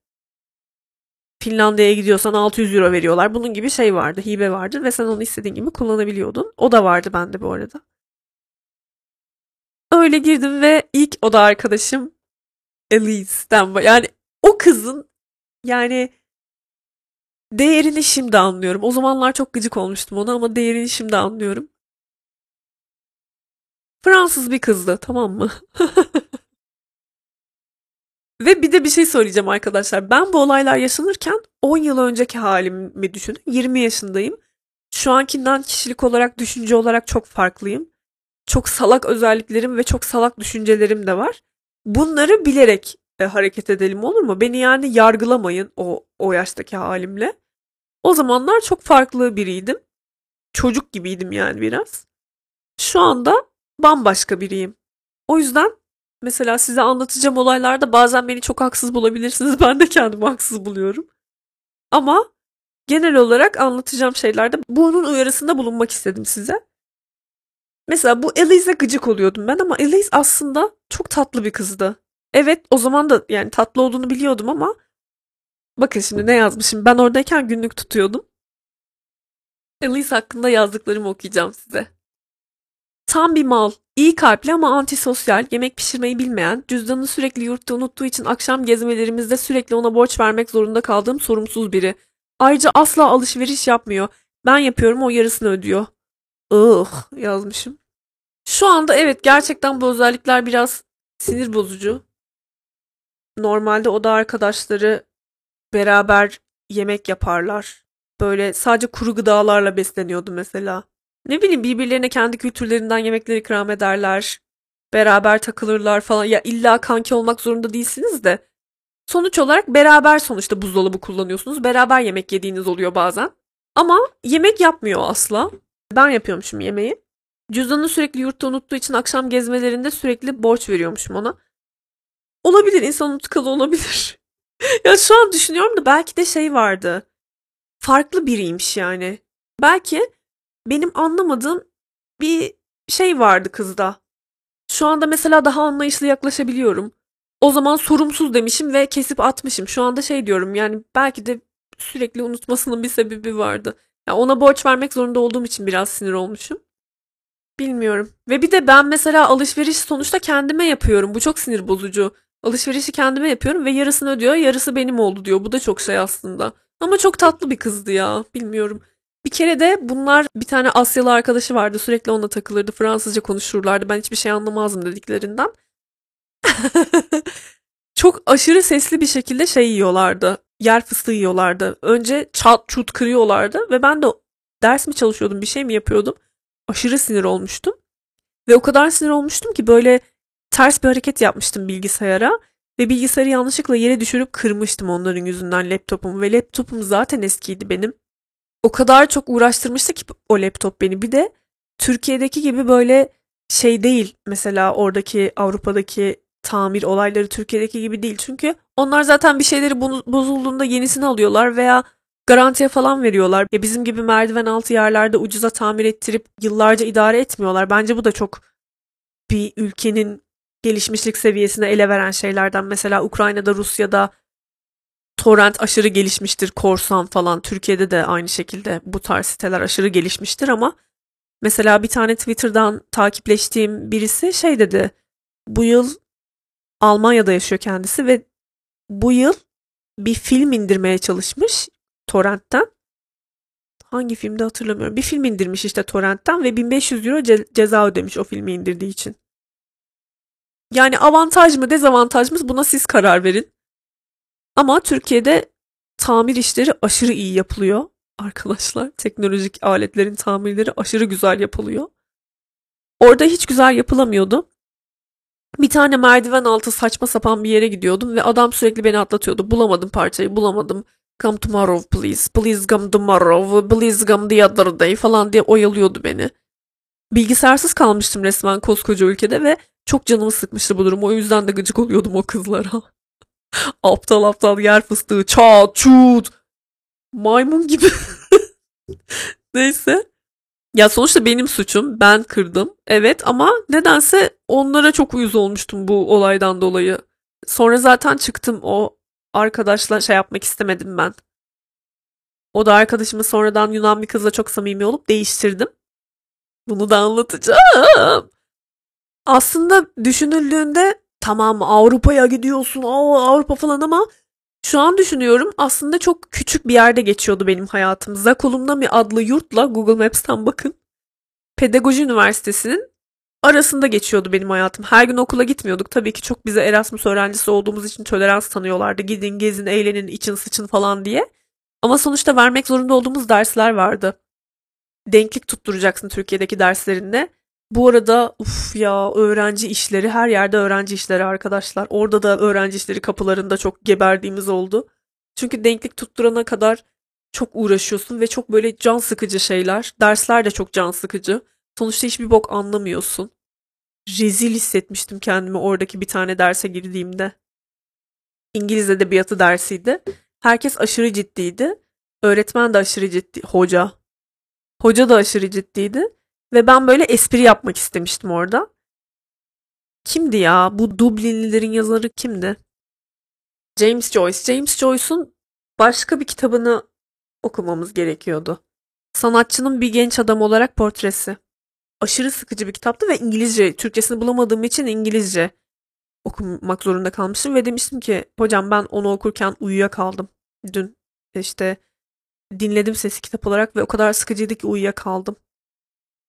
Finlandiya'ya gidiyorsan 600 euro veriyorlar. Bunun gibi şey vardı, hibe vardı ve sen onu istediğin gibi kullanabiliyordun. O da vardı bende bu arada. Öyle girdim ve ilk oda arkadaşım Elise'den yani o kızın yani değerini şimdi anlıyorum. O zamanlar çok gıcık olmuştum ona ama değerini şimdi anlıyorum. Fransız bir kızdı tamam mı? Ve bir de bir şey söyleyeceğim arkadaşlar. Ben bu olaylar yaşanırken 10 yıl önceki halimi düşünün. 20 yaşındayım. Şu ankinden kişilik olarak, düşünce olarak çok farklıyım. Çok salak özelliklerim ve çok salak düşüncelerim de var. Bunları bilerek e, hareket edelim olur mu? Beni yani yargılamayın o o yaştaki halimle. O zamanlar çok farklı biriydim. Çocuk gibiydim yani biraz. Şu anda bambaşka biriyim. O yüzden mesela size anlatacağım olaylarda bazen beni çok haksız bulabilirsiniz. Ben de kendimi haksız buluyorum. Ama genel olarak anlatacağım şeylerde bunun uyarısında bulunmak istedim size. Mesela bu Elise'e gıcık oluyordum ben ama Elise aslında çok tatlı bir kızdı. Evet o zaman da yani tatlı olduğunu biliyordum ama bakın şimdi ne yazmışım. Ben oradayken günlük tutuyordum. Elise hakkında yazdıklarımı okuyacağım size. Tam bir mal, iyi kalpli ama antisosyal, yemek pişirmeyi bilmeyen, cüzdanını sürekli yurtta unuttuğu için akşam gezmelerimizde sürekli ona borç vermek zorunda kaldığım sorumsuz biri. Ayrıca asla alışveriş yapmıyor. Ben yapıyorum o yarısını ödüyor. Ih yazmışım. Şu anda evet gerçekten bu özellikler biraz sinir bozucu. Normalde oda arkadaşları beraber yemek yaparlar. Böyle sadece kuru gıdalarla besleniyordu mesela. Ne bileyim birbirlerine kendi kültürlerinden yemekler ikram ederler. Beraber takılırlar falan. Ya illa kanki olmak zorunda değilsiniz de. Sonuç olarak beraber sonuçta buzdolabı kullanıyorsunuz. Beraber yemek yediğiniz oluyor bazen. Ama yemek yapmıyor asla. Ben yapıyormuşum yemeği. Cüzdanını sürekli yurtta unuttuğu için akşam gezmelerinde sürekli borç veriyormuşum ona. Olabilir insan unutkalı olabilir. Ya şu an düşünüyorum da belki de şey vardı. Farklı biriymiş yani. Belki benim anlamadığım bir şey vardı kızda. Şu anda mesela daha anlayışlı yaklaşabiliyorum. O zaman sorumsuz demişim ve kesip atmışım. Şu anda şey diyorum yani belki de sürekli unutmasının bir sebebi vardı. Ya ona borç vermek zorunda olduğum için biraz sinir olmuşum. Bilmiyorum. Ve bir de ben mesela alışveriş sonuçta kendime yapıyorum. Bu çok sinir bozucu. Alışverişi kendime yapıyorum ve yarısını ödüyor, yarısı benim oldu diyor. Bu da çok şey aslında. Ama çok tatlı bir kızdı ya. Bilmiyorum. Bir kere de bunlar bir tane Asyalı arkadaşı vardı. Sürekli onunla takılırdı. Fransızca konuşurlardı. Ben hiçbir şey anlamazdım dediklerinden. çok aşırı sesli bir şekilde şey yiyorlardı. Yer fıstığı yiyorlardı. Önce çat çut kırıyorlardı ve ben de ders mi çalışıyordum bir şey mi yapıyordum. Aşırı sinir olmuştum. Ve o kadar sinir olmuştum ki böyle ters bir hareket yapmıştım bilgisayara. Ve bilgisayarı yanlışlıkla yere düşürüp kırmıştım onların yüzünden laptopumu. Ve laptopum zaten eskiydi benim. O kadar çok uğraştırmıştı ki o laptop beni. Bir de Türkiye'deki gibi böyle şey değil. Mesela oradaki Avrupa'daki tamir olayları Türkiye'deki gibi değil. Çünkü onlar zaten bir şeyleri bozulduğunda yenisini alıyorlar veya garantiye falan veriyorlar. Ya bizim gibi merdiven altı yerlerde ucuza tamir ettirip yıllarca idare etmiyorlar. Bence bu da çok bir ülkenin gelişmişlik seviyesine ele veren şeylerden. Mesela Ukrayna'da, Rusya'da torrent aşırı gelişmiştir, korsan falan. Türkiye'de de aynı şekilde bu tarz siteler aşırı gelişmiştir ama mesela bir tane Twitter'dan takipleştiğim birisi şey dedi. Bu yıl Almanya'da yaşıyor kendisi ve bu yıl bir film indirmeye çalışmış torrentten. Hangi filmde hatırlamıyorum. Bir film indirmiş işte torrentten ve 1500 euro ce- ceza ödemiş o filmi indirdiği için. Yani avantaj mı dezavantaj mı buna siz karar verin. Ama Türkiye'de tamir işleri aşırı iyi yapılıyor arkadaşlar. Teknolojik aletlerin tamirleri aşırı güzel yapılıyor. Orada hiç güzel yapılamıyordu. Bir tane merdiven altı saçma sapan bir yere gidiyordum ve adam sürekli beni atlatıyordu. Bulamadım parçayı, bulamadım. Come tomorrow please, please come tomorrow, please come the other day falan diye oyalıyordu beni. Bilgisayarsız kalmıştım resmen koskoca ülkede ve çok canımı sıkmıştı bu durum. O yüzden de gıcık oluyordum o kızlara. aptal aptal yer fıstığı, çat çut. Maymun gibi. Neyse. Ya sonuçta benim suçum. Ben kırdım. Evet ama nedense onlara çok uyuz olmuştum bu olaydan dolayı. Sonra zaten çıktım o arkadaşla şey yapmak istemedim ben. O da arkadaşımı sonradan Yunan bir kızla çok samimi olup değiştirdim. Bunu da anlatacağım. Aslında düşünüldüğünde tamam Avrupa'ya gidiyorsun aa, Avrupa falan ama şu an düşünüyorum aslında çok küçük bir yerde geçiyordu benim hayatım. Zakolumnami adlı yurtla Google Maps'ten bakın. Pedagoji Üniversitesi'nin arasında geçiyordu benim hayatım. Her gün okula gitmiyorduk. Tabii ki çok bize Erasmus öğrencisi olduğumuz için tolerans tanıyorlardı. Gidin, gezin, eğlenin, için sıçın falan diye. Ama sonuçta vermek zorunda olduğumuz dersler vardı. Denklik tutturacaksın Türkiye'deki derslerinde. Bu arada uf ya öğrenci işleri her yerde öğrenci işleri arkadaşlar. Orada da öğrenci işleri kapılarında çok geberdiğimiz oldu. Çünkü denklik tutturana kadar çok uğraşıyorsun ve çok böyle can sıkıcı şeyler. Dersler de çok can sıkıcı. Sonuçta hiçbir bok anlamıyorsun. Rezil hissetmiştim kendimi oradaki bir tane derse girdiğimde. İngiliz edebiyatı dersiydi. Herkes aşırı ciddiydi. Öğretmen de aşırı ciddi. Hoca. Hoca da aşırı ciddiydi. Ve ben böyle espri yapmak istemiştim orada. Kimdi ya? Bu Dublinlilerin yazarı kimdi? James Joyce. James Joyce'un başka bir kitabını okumamız gerekiyordu. Sanatçının bir genç adam olarak portresi. Aşırı sıkıcı bir kitaptı ve İngilizce, Türkçesini bulamadığım için İngilizce okumak zorunda kalmıştım ve demiştim ki hocam ben onu okurken uyuyakaldım dün. işte dinledim sesi kitap olarak ve o kadar sıkıcıydı ki uyuyakaldım.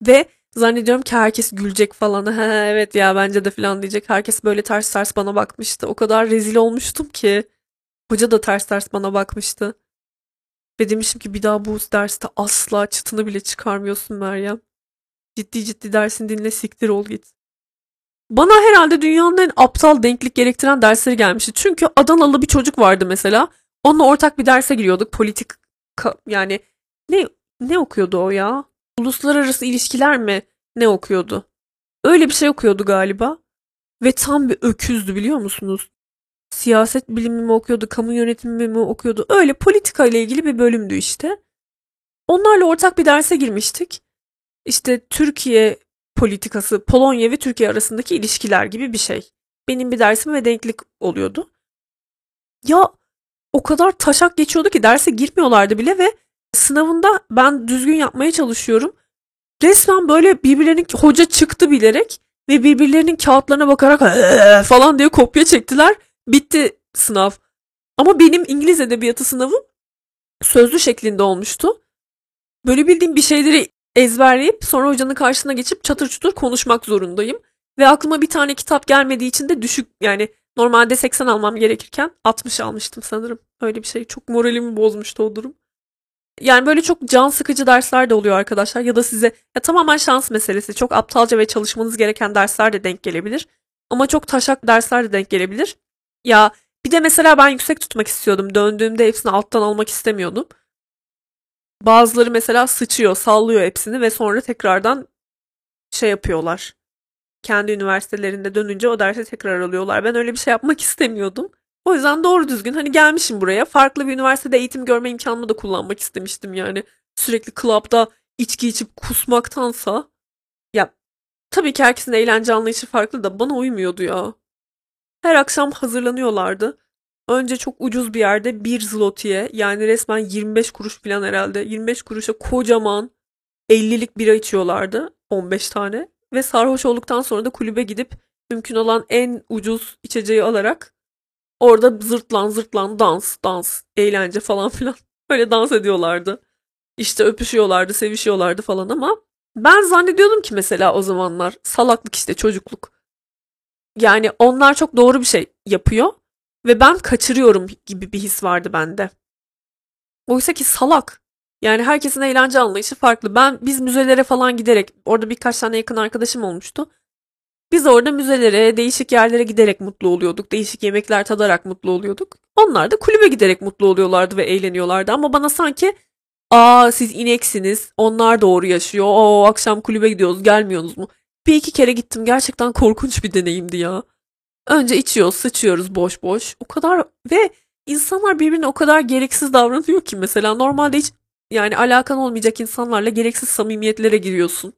Ve zannediyorum ki herkes gülecek falan. He, evet ya bence de falan diyecek. Herkes böyle ters ters bana bakmıştı. O kadar rezil olmuştum ki. Hoca da ters ters bana bakmıştı. Ve demiştim ki bir daha bu derste asla çıtını bile çıkarmıyorsun Meryem. Ciddi ciddi dersin dinle siktir ol git. Bana herhalde dünyanın en aptal denklik gerektiren dersleri gelmişti. Çünkü Adanalı bir çocuk vardı mesela. Onunla ortak bir derse giriyorduk. Politik yani ne ne okuyordu o ya? Uluslararası ilişkiler mi ne okuyordu? Öyle bir şey okuyordu galiba. Ve tam bir öküzdü biliyor musunuz? Siyaset bilimi mi okuyordu, kamu yönetimi mi okuyordu? Öyle politika ile ilgili bir bölümdü işte. Onlarla ortak bir derse girmiştik. İşte Türkiye politikası, Polonya ve Türkiye arasındaki ilişkiler gibi bir şey. Benim bir dersim ve denklik oluyordu. Ya o kadar taşak geçiyordu ki derse girmiyorlardı bile ve sınavında ben düzgün yapmaya çalışıyorum. Resmen böyle birbirlerinin hoca çıktı bilerek ve birbirlerinin kağıtlarına bakarak falan diye kopya çektiler. Bitti sınav. Ama benim İngiliz edebiyatı sınavım sözlü şeklinde olmuştu. Böyle bildiğim bir şeyleri ezberleyip sonra hocanın karşısına geçip çatır çutur konuşmak zorundayım. Ve aklıma bir tane kitap gelmediği için de düşük yani Normalde 80 almam gerekirken 60 almıştım sanırım. Öyle bir şey. Çok moralimi bozmuştu o durum. Yani böyle çok can sıkıcı dersler de oluyor arkadaşlar. Ya da size ya tamamen şans meselesi. Çok aptalca ve çalışmanız gereken dersler de denk gelebilir. Ama çok taşak dersler de denk gelebilir. Ya bir de mesela ben yüksek tutmak istiyordum. Döndüğümde hepsini alttan almak istemiyordum. Bazıları mesela sıçıyor, sallıyor hepsini ve sonra tekrardan şey yapıyorlar. Kendi üniversitelerinde dönünce o dersi tekrar alıyorlar. Ben öyle bir şey yapmak istemiyordum. O yüzden doğru düzgün hani gelmişim buraya. Farklı bir üniversitede eğitim görme imkanımı da kullanmak istemiştim yani. Sürekli klapta içki içip kusmaktansa. Ya tabii ki herkesin eğlence anlayışı farklı da bana uymuyordu ya. Her akşam hazırlanıyorlardı. Önce çok ucuz bir yerde 1 zlotiye yani resmen 25 kuruş falan herhalde. 25 kuruşa kocaman 50'lik bira içiyorlardı. 15 tane. Ve sarhoş olduktan sonra da kulübe gidip mümkün olan en ucuz içeceği alarak orada zırtlan zırtlan dans, dans, eğlence falan filan. Böyle dans ediyorlardı. İşte öpüşüyorlardı, sevişiyorlardı falan ama ben zannediyordum ki mesela o zamanlar salaklık işte çocukluk. Yani onlar çok doğru bir şey yapıyor ve ben kaçırıyorum gibi bir his vardı bende. Oysa ki salak. Yani herkesin eğlence anlayışı farklı. Ben biz müzelere falan giderek orada birkaç tane yakın arkadaşım olmuştu. Biz orada müzelere, değişik yerlere giderek mutlu oluyorduk. Değişik yemekler tadarak mutlu oluyorduk. Onlar da kulübe giderek mutlu oluyorlardı ve eğleniyorlardı. Ama bana sanki aa siz ineksiniz, onlar doğru yaşıyor. O akşam kulübe gidiyoruz, gelmiyorsunuz mu? Bir iki kere gittim. Gerçekten korkunç bir deneyimdi ya. Önce içiyoruz, sıçıyoruz boş boş. O kadar ve insanlar birbirine o kadar gereksiz davranıyor ki mesela normalde hiç yani alakan olmayacak insanlarla gereksiz samimiyetlere giriyorsun.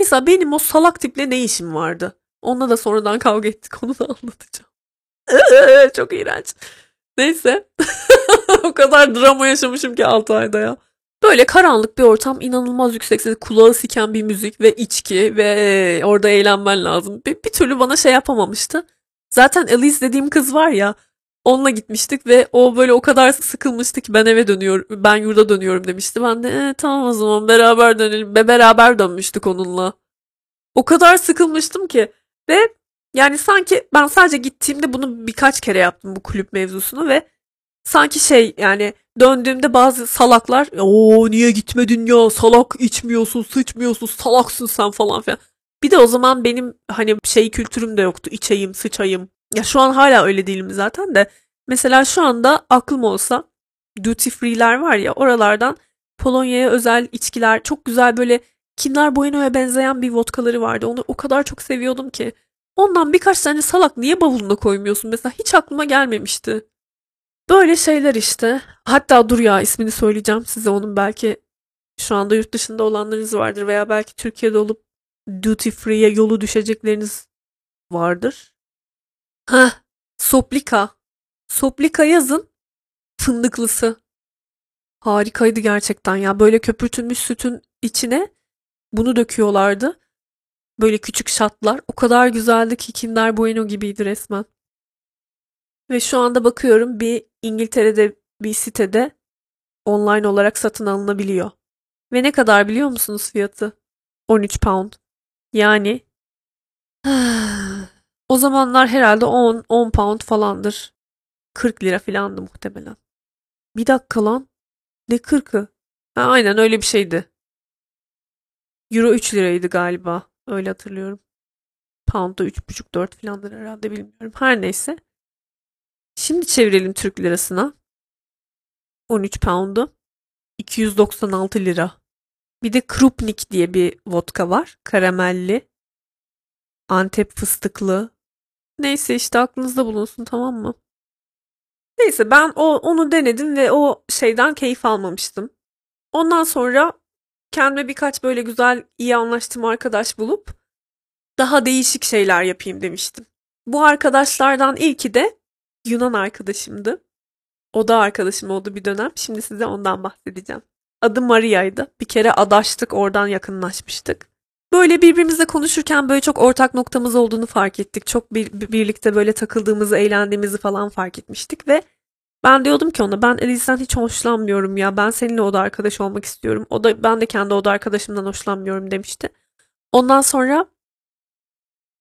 Mesela benim o salak tiple ne işim vardı? Onunla da sonradan kavga ettik. Onu da anlatacağım. Çok iğrenç. Neyse. o kadar drama yaşamışım ki 6 ayda ya. Böyle karanlık bir ortam, inanılmaz yüksek ses, kulağı siken bir müzik ve içki ve orada eğlenmen lazım. Bir, bir türlü bana şey yapamamıştı. Zaten Elise dediğim kız var ya, onunla gitmiştik ve o böyle o kadar sıkılmıştı ki ben eve dönüyorum, ben yurda dönüyorum demişti. Ben de e, tamam o zaman beraber dönelim ve beraber dönmüştük onunla. O kadar sıkılmıştım ki ve yani sanki ben sadece gittiğimde bunu birkaç kere yaptım bu kulüp mevzusunu ve sanki şey yani döndüğümde bazı salaklar o niye gitmedin ya salak içmiyorsun sıçmıyorsun salaksın sen falan filan. Bir de o zaman benim hani şey kültürüm de yoktu içeyim sıçayım. Ya şu an hala öyle değilim zaten de. Mesela şu anda aklım olsa duty free'ler var ya oralardan Polonya'ya özel içkiler çok güzel böyle Kinder Bueno'ya benzeyen bir vodkaları vardı. Onu o kadar çok seviyordum ki. Ondan birkaç tane salak niye bavuluna koymuyorsun mesela hiç aklıma gelmemişti. Böyle şeyler işte. Hatta dur ya ismini söyleyeceğim size onun belki şu anda yurt dışında olanlarınız vardır veya belki Türkiye'de olup duty free'ye yolu düşecekleriniz vardır. Ha, Soplika. Soplika yazın. Fındıklısı. Harikaydı gerçekten ya. Böyle köpürtülmüş sütün içine bunu döküyorlardı. Böyle küçük şatlar. O kadar güzeldi ki Kinder Bueno gibiydi resmen. Ve şu anda bakıyorum bir İngiltere'de bir sitede online olarak satın alınabiliyor. Ve ne kadar biliyor musunuz fiyatı? 13 pound. Yani o zamanlar herhalde 10 10 pound falandır. 40 lira falandı muhtemelen. Bir dakika lan. Ne 40'ı? Ha, aynen öyle bir şeydi. Euro 3 liraydı galiba. Öyle hatırlıyorum. Pound da 3,5-4 falandır herhalde bilmiyorum. Her neyse. Şimdi çevirelim Türk lirasına. 13 pound'u. 296 lira. Bir de Krupnik diye bir vodka var. Karamelli. Antep fıstıklı. Neyse işte aklınızda bulunsun tamam mı? Neyse ben o onu denedim ve o şeyden keyif almamıştım. Ondan sonra kendime birkaç böyle güzel iyi anlaştığım arkadaş bulup daha değişik şeyler yapayım demiştim. Bu arkadaşlardan ilki de Yunan arkadaşımdı. O da arkadaşım oldu bir dönem. Şimdi size ondan bahsedeceğim. Adı Maria'ydı. Bir kere adaştık, oradan yakınlaşmıştık. Böyle birbirimizle konuşurken böyle çok ortak noktamız olduğunu fark ettik. Çok bir, birlikte böyle takıldığımızı, eğlendiğimizi falan fark etmiştik ve ben diyordum ki ona ben Elise'den hiç hoşlanmıyorum ya. Ben seninle oda arkadaş olmak istiyorum. O da ben de kendi oda arkadaşımdan hoşlanmıyorum demişti. Ondan sonra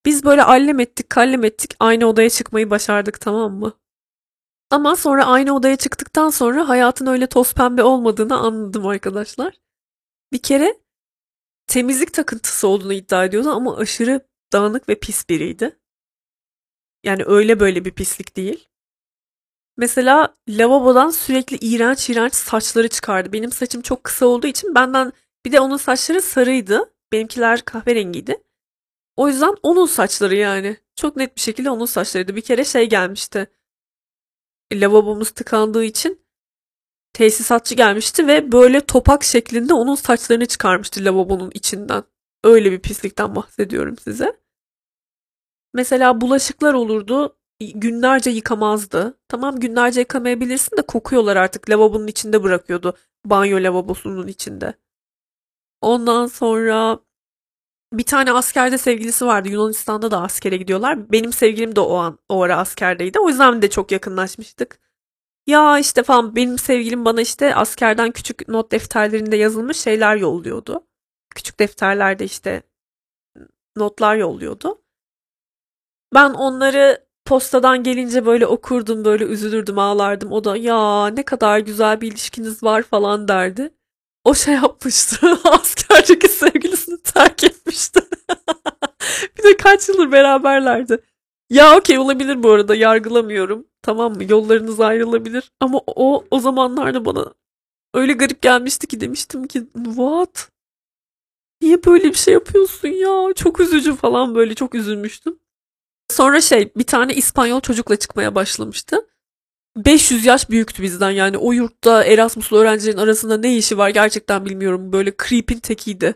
Biz böyle allem ettik, kallem ettik. Aynı odaya çıkmayı başardık tamam mı? Ama sonra aynı odaya çıktıktan sonra hayatın öyle toz pembe olmadığını anladım arkadaşlar. Bir kere temizlik takıntısı olduğunu iddia ediyordu ama aşırı dağınık ve pis biriydi. Yani öyle böyle bir pislik değil. Mesela lavabodan sürekli iğrenç iğrenç saçları çıkardı. Benim saçım çok kısa olduğu için benden bir de onun saçları sarıydı. Benimkiler kahverengiydi. O yüzden onun saçları yani. Çok net bir şekilde onun saçlarıydı. Bir kere şey gelmişti. Lavabomuz tıkandığı için tesisatçı gelmişti ve böyle topak şeklinde onun saçlarını çıkarmıştı lavabonun içinden. Öyle bir pislikten bahsediyorum size. Mesela bulaşıklar olurdu günlerce yıkamazdı. Tamam günlerce yıkamayabilirsin de kokuyorlar artık lavabonun içinde bırakıyordu. Banyo lavabosunun içinde. Ondan sonra bir tane askerde sevgilisi vardı. Yunanistan'da da askere gidiyorlar. Benim sevgilim de o an o ara askerdeydi. O yüzden de çok yakınlaşmıştık. Ya işte falan benim sevgilim bana işte askerden küçük not defterlerinde yazılmış şeyler yolluyordu. Küçük defterlerde işte notlar yolluyordu. Ben onları postadan gelince böyle okurdum böyle üzülürdüm ağlardım. O da ya ne kadar güzel bir ilişkiniz var falan derdi. O şey yapmıştı. Askerdeki sevgilisini terk etmişti. bir de kaç yıldır beraberlerdi. Ya okey olabilir bu arada yargılamıyorum. Tamam mı? Yollarınız ayrılabilir. Ama o o zamanlarda bana öyle garip gelmişti ki demiştim ki what? Niye böyle bir şey yapıyorsun ya? Çok üzücü falan böyle çok üzülmüştüm. Sonra şey bir tane İspanyol çocukla çıkmaya başlamıştı. 500 yaş büyüktü bizden yani o yurtta Erasmus'lu öğrencilerin arasında ne işi var gerçekten bilmiyorum. Böyle creep'in tekiydi.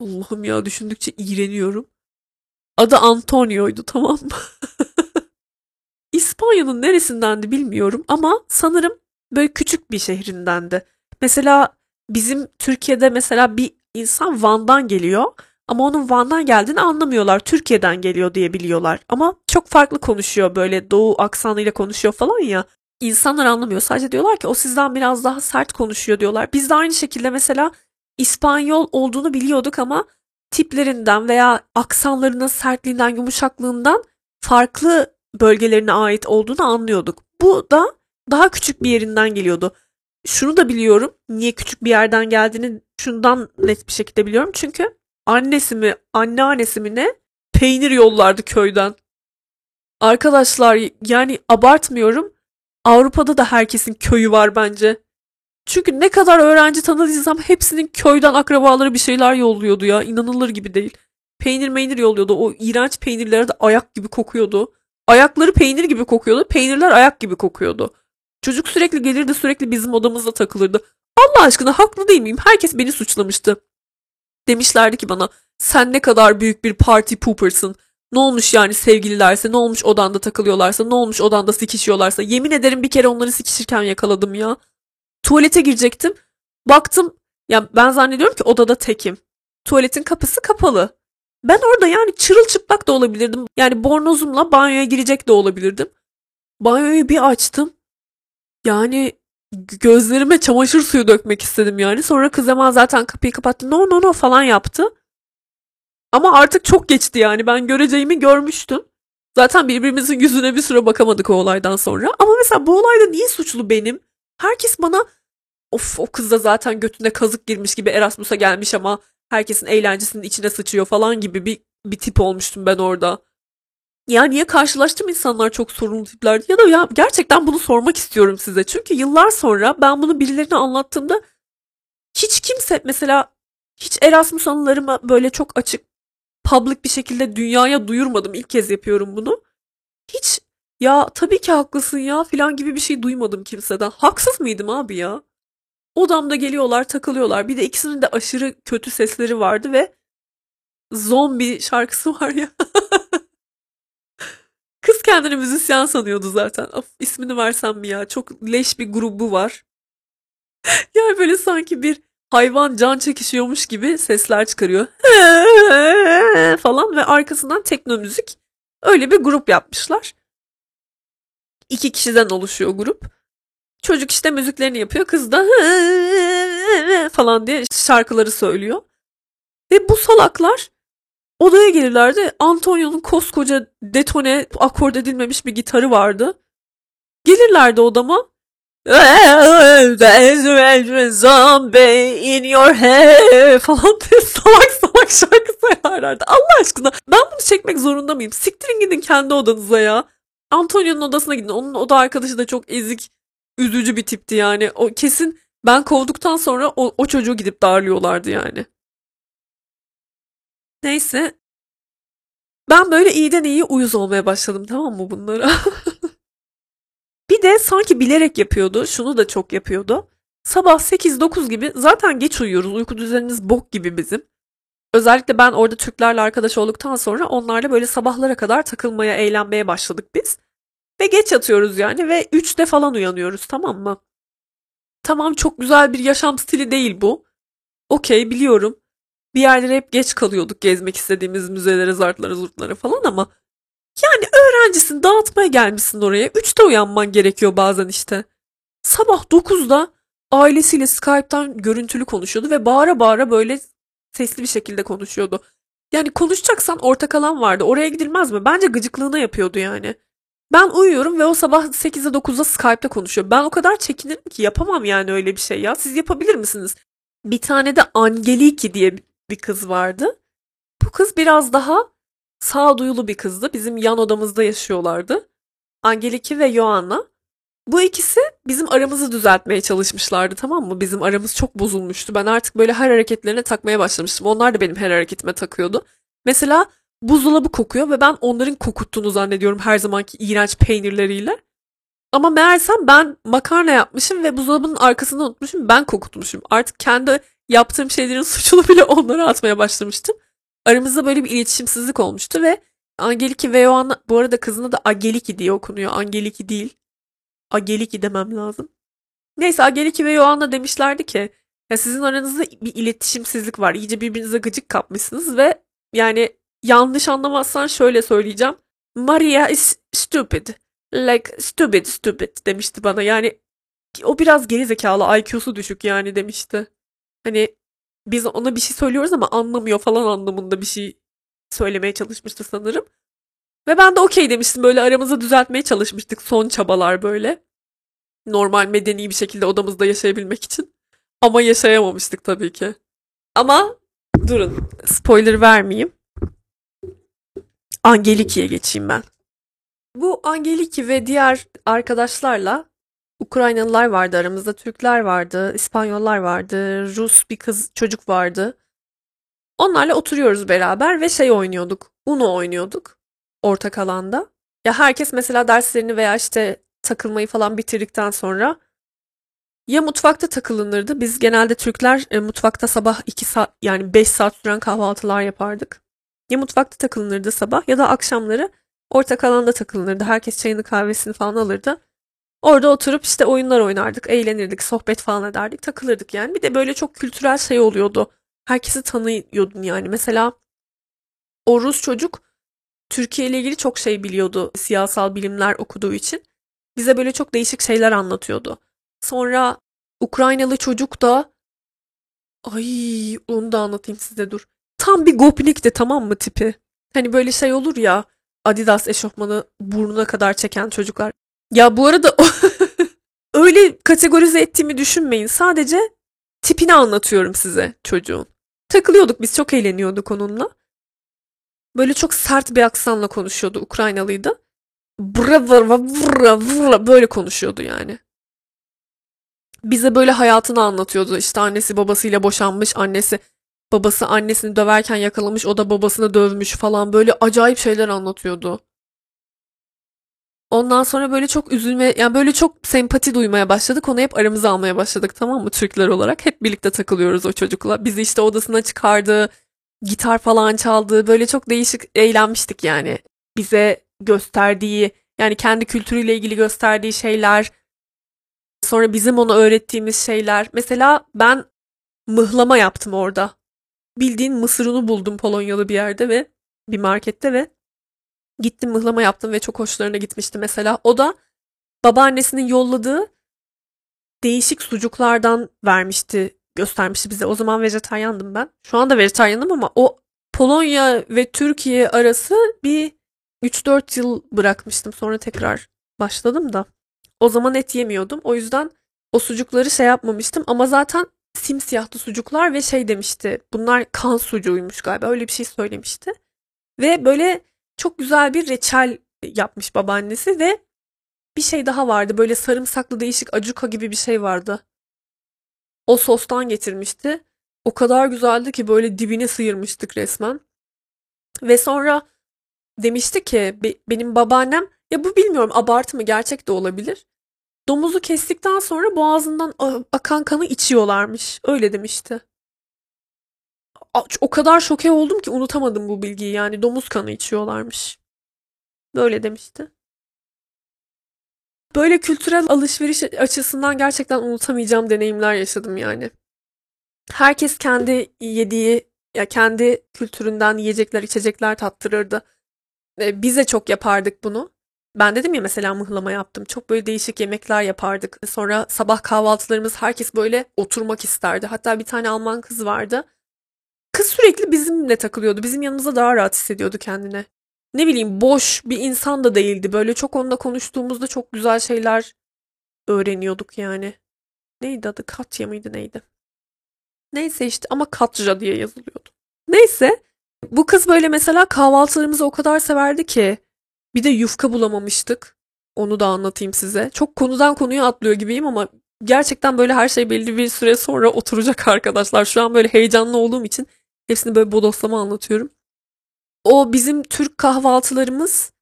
Allah'ım ya düşündükçe iğreniyorum. Adı Antonio'ydu tamam mı? İspanya'nın neresindendi bilmiyorum ama sanırım böyle küçük bir şehrindendi. Mesela bizim Türkiye'de mesela bir insan Van'dan geliyor ama onun Van'dan geldiğini anlamıyorlar. Türkiye'den geliyor diye biliyorlar. Ama çok farklı konuşuyor böyle doğu aksanıyla konuşuyor falan ya. İnsanlar anlamıyor. Sadece diyorlar ki o sizden biraz daha sert konuşuyor diyorlar. Biz de aynı şekilde mesela İspanyol olduğunu biliyorduk ama tiplerinden veya aksanlarının sertliğinden, yumuşaklığından farklı bölgelerine ait olduğunu anlıyorduk. Bu da daha küçük bir yerinden geliyordu. Şunu da biliyorum. Niye küçük bir yerden geldiğini şundan net bir şekilde biliyorum. Çünkü annesi mi, anneannesi mi ne peynir yollardı köyden. Arkadaşlar yani abartmıyorum. Avrupa'da da herkesin köyü var bence. Çünkü ne kadar öğrenci tanıdıysam hepsinin köyden akrabaları bir şeyler yolluyordu ya. İnanılır gibi değil. Peynir meynir yolluyordu. O iğrenç peynirlere de ayak gibi kokuyordu. Ayakları peynir gibi kokuyordu. Peynirler ayak gibi kokuyordu. Çocuk sürekli gelirdi sürekli bizim odamızda takılırdı. Allah aşkına haklı değil miyim? Herkes beni suçlamıştı. Demişlerdi ki bana sen ne kadar büyük bir party poopersın. Ne olmuş yani sevgililerse, ne olmuş odanda takılıyorlarsa, ne olmuş odanda sikişiyorlarsa. Yemin ederim bir kere onları sikişirken yakaladım ya. Tuvalete girecektim. Baktım ya ben zannediyorum ki odada tekim. Tuvaletin kapısı kapalı. Ben orada yani çırılçıplak da olabilirdim. Yani bornozumla banyoya girecek de olabilirdim. Banyoyu bir açtım. Yani gözlerime çamaşır suyu dökmek istedim yani. Sonra kız hemen zaten kapıyı kapattı. No no no falan yaptı. Ama artık çok geçti yani. Ben göreceğimi görmüştüm. Zaten birbirimizin yüzüne bir süre bakamadık o olaydan sonra. Ama mesela bu olayda niye suçlu benim? Herkes bana of o kız da zaten götüne kazık girmiş gibi Erasmus'a gelmiş ama herkesin eğlencesinin içine sıçıyor falan gibi bir, bir tip olmuştum ben orada. Ya niye karşılaştım insanlar çok sorunlu tiplerdi ya da ya gerçekten bunu sormak istiyorum size. Çünkü yıllar sonra ben bunu birilerine anlattığımda hiç kimse mesela hiç Erasmus anılarıma böyle çok açık public bir şekilde dünyaya duyurmadım. İlk kez yapıyorum bunu. Hiç ya tabii ki haklısın ya filan gibi bir şey duymadım kimseden. Haksız mıydım abi ya? Odamda geliyorlar takılıyorlar. Bir de ikisinin de aşırı kötü sesleri vardı ve zombi şarkısı var ya. Kız kendini müzisyen sanıyordu zaten. Of ismini versem mi ya? Çok leş bir grubu var. yani böyle sanki bir hayvan can çekişiyormuş gibi sesler çıkarıyor. falan ve arkasından tekno müzik. Öyle bir grup yapmışlar. İki kişiden oluşuyor grup. Çocuk işte müziklerini yapıyor. Kız da falan diye şarkıları söylüyor. Ve bu salaklar Odaya gelirlerdi. Antonio'nun koskoca detone akord edilmemiş bir gitarı vardı. Gelirlerdi odama. Zombie in your head falan diye salak salak şarkı sayarlardı. Allah aşkına ben bunu çekmek zorunda mıyım? Siktirin gidin kendi odanıza ya. Antonio'nun odasına gidin. Onun oda arkadaşı da çok ezik, üzücü bir tipti yani. O kesin ben kovduktan sonra o, o çocuğu gidip darlıyorlardı yani. Neyse. Ben böyle iyiden iyi uyuz olmaya başladım tamam mı bunlara? bir de sanki bilerek yapıyordu. Şunu da çok yapıyordu. Sabah 8-9 gibi zaten geç uyuyoruz. Uyku düzenimiz bok gibi bizim. Özellikle ben orada Türklerle arkadaş olduktan sonra onlarla böyle sabahlara kadar takılmaya, eğlenmeye başladık biz. Ve geç yatıyoruz yani ve 3'te falan uyanıyoruz tamam mı? Tamam çok güzel bir yaşam stili değil bu. Okey biliyorum. Bir yerlere hep geç kalıyorduk gezmek istediğimiz müzelere, zartlara, zurtlara falan ama yani öğrencisin dağıtmaya gelmişsin oraya. Üçte uyanman gerekiyor bazen işte. Sabah 9'da ailesiyle Skype'tan görüntülü konuşuyordu ve bağıra bağıra böyle sesli bir şekilde konuşuyordu. Yani konuşacaksan ortak alan vardı. Oraya gidilmez mi? Bence gıcıklığına yapıyordu yani. Ben uyuyorum ve o sabah 8'de 9'da Skype'ta konuşuyor. Ben o kadar çekinirim ki yapamam yani öyle bir şey ya. Siz yapabilir misiniz? Bir tane de Angeliki diye bir kız vardı. Bu kız biraz daha sağduyulu bir kızdı. Bizim yan odamızda yaşıyorlardı. Angeliki ve Joanna. Bu ikisi bizim aramızı düzeltmeye çalışmışlardı tamam mı? Bizim aramız çok bozulmuştu. Ben artık böyle her hareketlerine takmaya başlamıştım. Onlar da benim her hareketime takıyordu. Mesela buzdolabı kokuyor ve ben onların kokuttuğunu zannediyorum her zamanki iğrenç peynirleriyle. Ama meğersem ben makarna yapmışım ve buzdolabının arkasında unutmuşum. Ben kokutmuşum. Artık kendi yaptığım şeylerin suçunu bile onlara atmaya başlamıştım. Aramızda böyle bir iletişimsizlik olmuştu ve Angeliki ve Joanna bu arada kızına da Ageliki diye okunuyor. Angeliki değil. Ageliki demem lazım. Neyse Ageliki ve Joanna demişlerdi ki ya sizin aranızda bir iletişimsizlik var. İyice birbirinize gıcık kapmışsınız ve yani yanlış anlamazsan şöyle söyleyeceğim. Maria is stupid. Like stupid stupid demişti bana. Yani o biraz geri zekalı IQ'su düşük yani demişti. Hani biz ona bir şey söylüyoruz ama anlamıyor falan anlamında bir şey söylemeye çalışmıştı sanırım. Ve ben de okey demiştim böyle aramızı düzeltmeye çalışmıştık son çabalar böyle. Normal medeni bir şekilde odamızda yaşayabilmek için. Ama yaşayamamıştık tabii ki. Ama durun spoiler vermeyeyim. Angeliki'ye geçeyim ben. Bu Angeliki ve diğer arkadaşlarla Ukraynalılar vardı aramızda, Türkler vardı, İspanyollar vardı, Rus bir kız çocuk vardı. Onlarla oturuyoruz beraber ve şey oynuyorduk. Uno oynuyorduk ortak alanda. Ya herkes mesela derslerini veya işte takılmayı falan bitirdikten sonra ya mutfakta takılınırdı. Biz genelde Türkler e, mutfakta sabah 2 saat yani 5 saat süren kahvaltılar yapardık. Ya mutfakta takılınırdı sabah ya da akşamları ortak alanda takılınırdı. Herkes çayını kahvesini falan alırdı. Orada oturup işte oyunlar oynardık, eğlenirdik, sohbet falan ederdik, takılırdık yani. Bir de böyle çok kültürel şey oluyordu. Herkesi tanıyordun yani. Mesela o Rus çocuk Türkiye ile ilgili çok şey biliyordu siyasal bilimler okuduğu için. Bize böyle çok değişik şeyler anlatıyordu. Sonra Ukraynalı çocuk da ay onu da anlatayım size dur. Tam bir gopnikti tamam mı tipi? Hani böyle şey olur ya Adidas eşofmanı burnuna kadar çeken çocuklar. Ya bu arada öyle kategorize ettiğimi düşünmeyin. Sadece tipini anlatıyorum size çocuğun. Takılıyorduk biz çok eğleniyorduk onunla. Böyle çok sert bir aksanla konuşuyordu Ukraynalıydı. Bra bra bra böyle konuşuyordu yani. Bize böyle hayatını anlatıyordu. İşte annesi babasıyla boşanmış, annesi babası annesini döverken yakalamış, o da babasını dövmüş falan böyle acayip şeyler anlatıyordu. Ondan sonra böyle çok üzülme, yani böyle çok sempati duymaya başladık. Onu hep aramıza almaya başladık tamam mı Türkler olarak. Hep birlikte takılıyoruz o çocukla. Bizi işte odasına çıkardı, gitar falan çaldı. Böyle çok değişik eğlenmiştik yani. Bize gösterdiği, yani kendi kültürüyle ilgili gösterdiği şeyler, sonra bizim ona öğrettiğimiz şeyler. Mesela ben mıhlama yaptım orada. Bildiğin mısır unu buldum Polonyalı bir yerde ve bir markette ve Gittim mıhlama yaptım ve çok hoşlarına gitmişti mesela. O da babaannesinin yolladığı değişik sucuklardan vermişti, göstermişti bize. O zaman vejetaryandım ben. Şu anda vejetaryanım ama o Polonya ve Türkiye arası bir 3-4 yıl bırakmıştım. Sonra tekrar başladım da. O zaman et yemiyordum. O yüzden o sucukları şey yapmamıştım. Ama zaten simsiyahtı sucuklar ve şey demişti. Bunlar kan sucuğuymuş galiba. Öyle bir şey söylemişti. Ve böyle çok güzel bir reçel yapmış babaannesi ve bir şey daha vardı. Böyle sarımsaklı değişik acuka gibi bir şey vardı. O sostan getirmişti. O kadar güzeldi ki böyle dibine sıyırmıştık resmen. Ve sonra demişti ki benim babaannem ya bu bilmiyorum abartı mı gerçek de olabilir. Domuzu kestikten sonra boğazından akan kanı içiyorlarmış. Öyle demişti. O kadar şoke oldum ki unutamadım bu bilgiyi. Yani domuz kanı içiyorlarmış. Böyle demişti. Böyle kültürel alışveriş açısından gerçekten unutamayacağım deneyimler yaşadım yani. Herkes kendi yediği ya kendi kültüründen yiyecekler, içecekler tattırırdı. E, biz de çok yapardık bunu. Ben dedim ya mesela mıhlama yaptım. Çok böyle değişik yemekler yapardık. Sonra sabah kahvaltılarımız herkes böyle oturmak isterdi. Hatta bir tane Alman kız vardı. Kız sürekli bizimle takılıyordu. Bizim yanımızda daha rahat hissediyordu kendine. Ne bileyim boş bir insan da değildi. Böyle çok onunla konuştuğumuzda çok güzel şeyler öğreniyorduk yani. Neydi adı? Katya mıydı neydi? Neyse işte ama Katja diye yazılıyordu. Neyse bu kız böyle mesela kahvaltılarımızı o kadar severdi ki bir de yufka bulamamıştık. Onu da anlatayım size. Çok konudan konuya atlıyor gibiyim ama gerçekten böyle her şey belli bir süre sonra oturacak arkadaşlar. Şu an böyle heyecanlı olduğum için hepsini böyle bodoslama anlatıyorum. O bizim Türk kahvaltılarımız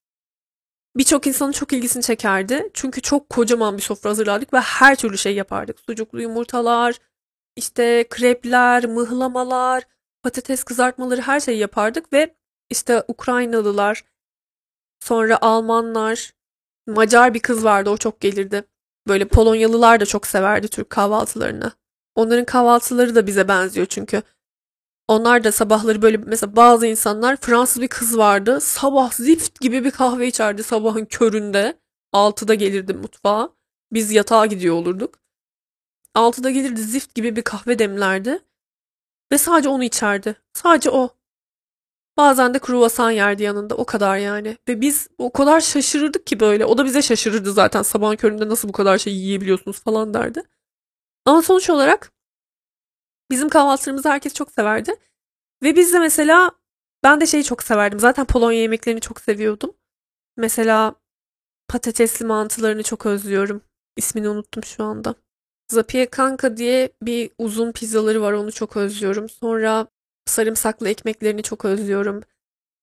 birçok insanın çok ilgisini çekerdi. Çünkü çok kocaman bir sofra hazırlardık ve her türlü şey yapardık. Sucuklu yumurtalar, işte krepler, mıhlamalar, patates kızartmaları her şeyi yapardık ve işte Ukraynalılar, sonra Almanlar, Macar bir kız vardı o çok gelirdi. Böyle Polonyalılar da çok severdi Türk kahvaltılarını. Onların kahvaltıları da bize benziyor çünkü. Onlar da sabahları böyle mesela bazı insanlar Fransız bir kız vardı. Sabah zift gibi bir kahve içerdi sabahın köründe. 6'da gelirdi mutfağa. Biz yatağa gidiyor olurduk. 6'da gelirdi zift gibi bir kahve demlerdi. Ve sadece onu içerdi. Sadece o. Bazen de kruvasan yerdi yanında. O kadar yani. Ve biz o kadar şaşırırdık ki böyle. O da bize şaşırırdı zaten. Sabahın köründe nasıl bu kadar şey yiyebiliyorsunuz falan derdi. Ama sonuç olarak bizim kahvaltılarımızı herkes çok severdi. Ve biz de mesela ben de şeyi çok severdim. Zaten Polonya yemeklerini çok seviyordum. Mesela patatesli mantılarını çok özlüyorum. İsmini unuttum şu anda. Zapiekanka diye bir uzun pizzaları var onu çok özlüyorum. Sonra sarımsaklı ekmeklerini çok özlüyorum.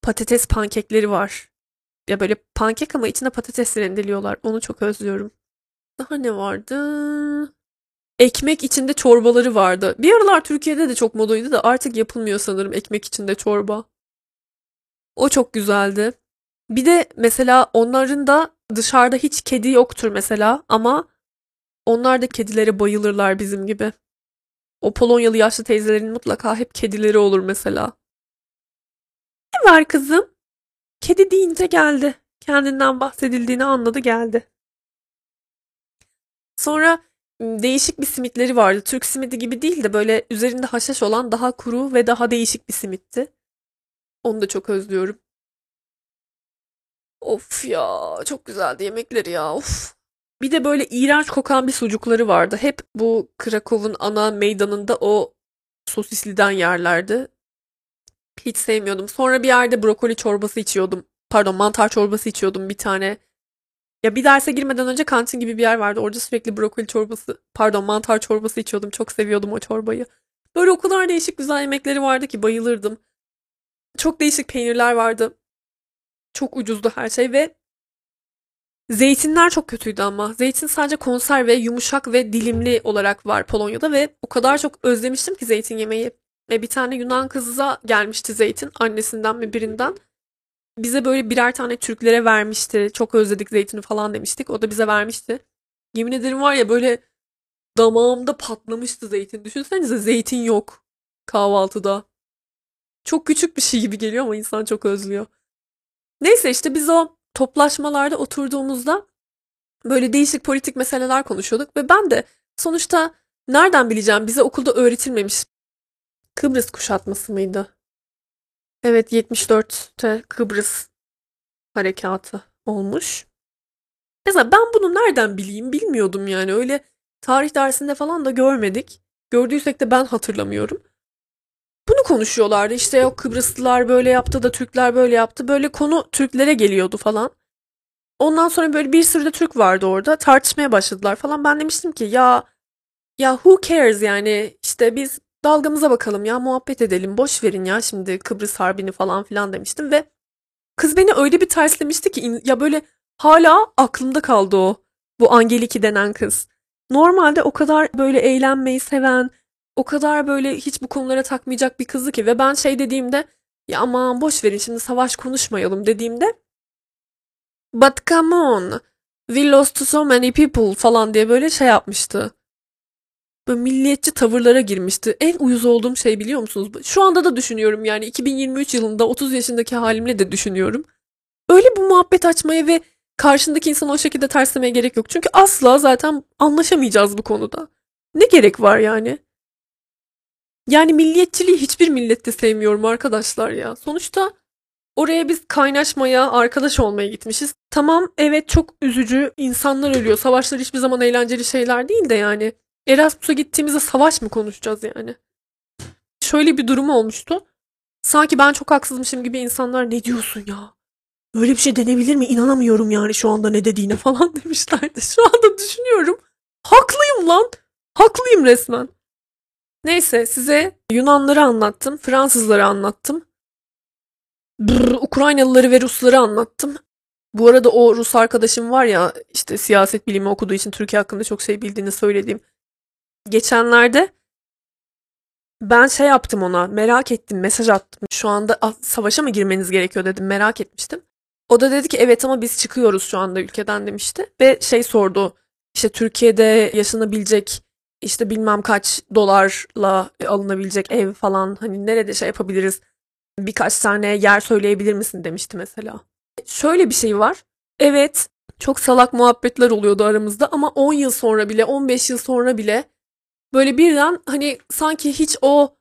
Patates pankekleri var. Ya böyle pankek ama içine patates rendeliyorlar. Onu çok özlüyorum. Daha ne vardı? Ekmek içinde çorbaları vardı. Bir aralar Türkiye'de de çok modaydı da artık yapılmıyor sanırım ekmek içinde çorba. O çok güzeldi. Bir de mesela onların da dışarıda hiç kedi yoktur mesela ama onlar da kedilere bayılırlar bizim gibi. O Polonyalı yaşlı teyzelerin mutlaka hep kedileri olur mesela. Ne var kızım? Kedi deyince geldi. Kendinden bahsedildiğini anladı geldi. Sonra değişik bir simitleri vardı. Türk simidi gibi değil de böyle üzerinde haşhaş olan daha kuru ve daha değişik bir simitti. Onu da çok özlüyorum. Of ya çok güzeldi yemekleri ya of. Bir de böyle iğrenç kokan bir sucukları vardı. Hep bu Krakow'un ana meydanında o sosisliden yerlerdi. Hiç sevmiyordum. Sonra bir yerde brokoli çorbası içiyordum. Pardon mantar çorbası içiyordum bir tane. Ya bir derse girmeden önce kantin gibi bir yer vardı. Orada sürekli brokoli çorbası, pardon mantar çorbası içiyordum. Çok seviyordum o çorbayı. Böyle o kadar değişik güzel yemekleri vardı ki bayılırdım. Çok değişik peynirler vardı. Çok ucuzdu her şey ve Zeytinler çok kötüydü ama. Zeytin sadece konserve, yumuşak ve dilimli olarak var Polonya'da ve o kadar çok özlemiştim ki zeytin yemeği. Ve bir tane Yunan kızıza gelmişti zeytin annesinden mi birinden. Bize böyle birer tane Türklere vermişti. Çok özledik zeytini falan demiştik. O da bize vermişti. Yemin ederim var ya böyle damağımda patlamıştı zeytin. Düşünsenize zeytin yok kahvaltıda. Çok küçük bir şey gibi geliyor ama insan çok özlüyor. Neyse işte biz o toplaşmalarda oturduğumuzda böyle değişik politik meseleler konuşuyorduk ve ben de sonuçta nereden bileceğim bize okulda öğretilmemiş Kıbrıs kuşatması mıydı? Evet 74'te Kıbrıs harekatı olmuş. Mesela ben bunu nereden bileyim bilmiyordum yani öyle tarih dersinde falan da görmedik. Gördüysek de ben hatırlamıyorum. Bunu konuşuyorlardı işte yok Kıbrıslılar böyle yaptı da Türkler böyle yaptı. Böyle konu Türklere geliyordu falan. Ondan sonra böyle bir sürü de Türk vardı orada tartışmaya başladılar falan. Ben demiştim ki ya ya who cares yani işte biz dalgamıza bakalım ya muhabbet edelim boş verin ya şimdi Kıbrıs Harbi'ni falan filan demiştim ve kız beni öyle bir terslemişti ki ya böyle hala aklımda kaldı o bu Angeliki denen kız. Normalde o kadar böyle eğlenmeyi seven, o kadar böyle hiç bu konulara takmayacak bir kızdı ki ve ben şey dediğimde ya aman boş verin şimdi savaş konuşmayalım dediğimde But come on, we lost so many people falan diye böyle şey yapmıştı. Böyle milliyetçi tavırlara girmişti. En uyuz olduğum şey biliyor musunuz? Şu anda da düşünüyorum yani 2023 yılında 30 yaşındaki halimle de düşünüyorum. Öyle bu muhabbet açmaya ve karşındaki insanı o şekilde terslemeye gerek yok. Çünkü asla zaten anlaşamayacağız bu konuda. Ne gerek var yani? Yani milliyetçiliği hiçbir millette sevmiyorum arkadaşlar ya. Sonuçta oraya biz kaynaşmaya, arkadaş olmaya gitmişiz. Tamam evet çok üzücü insanlar ölüyor. Savaşlar hiçbir zaman eğlenceli şeyler değil de yani. Erasmus'a gittiğimizde savaş mı konuşacağız yani? Şöyle bir durum olmuştu. Sanki ben çok haksızmışım gibi insanlar ne diyorsun ya? Öyle bir şey denebilir mi? İnanamıyorum yani şu anda ne dediğine falan demişlerdi. Şu anda düşünüyorum. Haklıyım lan. Haklıyım resmen. Neyse size Yunanları anlattım. Fransızları anlattım. Brr, Ukraynalıları ve Rusları anlattım. Bu arada o Rus arkadaşım var ya işte siyaset bilimi okuduğu için Türkiye hakkında çok şey bildiğini söylediğim. Geçenlerde ben şey yaptım ona merak ettim mesaj attım. Şu anda savaşa mı girmeniz gerekiyor dedim merak etmiştim. O da dedi ki evet ama biz çıkıyoruz şu anda ülkeden demişti. Ve şey sordu işte Türkiye'de yaşanabilecek işte bilmem kaç dolarla alınabilecek ev falan hani nerede şey yapabiliriz birkaç tane yer söyleyebilir misin demişti mesela. Şöyle bir şey var. Evet çok salak muhabbetler oluyordu aramızda ama 10 yıl sonra bile 15 yıl sonra bile böyle birden hani sanki hiç o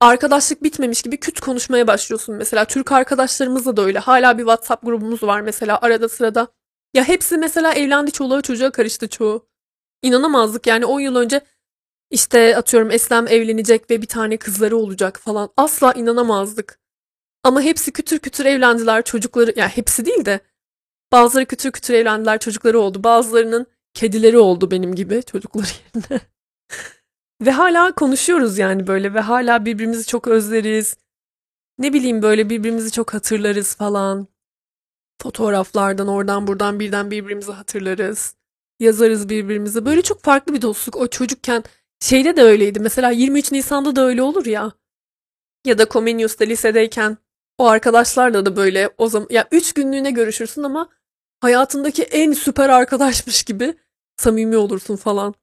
arkadaşlık bitmemiş gibi küt konuşmaya başlıyorsun mesela. Türk arkadaşlarımızla da öyle. Hala bir WhatsApp grubumuz var mesela arada sırada. Ya hepsi mesela evlendi çoluğa çocuğa karıştı çoğu. İnanamazdık yani 10 yıl önce işte atıyorum Eslem evlenecek ve bir tane kızları olacak falan. Asla inanamazdık. Ama hepsi kütür kütür evlendiler çocukları. Ya yani hepsi değil de bazıları kütür kütür evlendiler çocukları oldu. Bazılarının kedileri oldu benim gibi çocukları yerine. ve hala konuşuyoruz yani böyle ve hala birbirimizi çok özleriz. Ne bileyim böyle birbirimizi çok hatırlarız falan. Fotoğraflardan oradan buradan birden birbirimizi hatırlarız. Yazarız birbirimize. Böyle çok farklı bir dostluk. O çocukken şeyde de öyleydi. Mesela 23 Nisan'da da öyle olur ya. Ya da Comenius'ta lisedeyken o arkadaşlarla da böyle o zaman ya 3 günlüğüne görüşürsün ama hayatındaki en süper arkadaşmış gibi samimi olursun falan.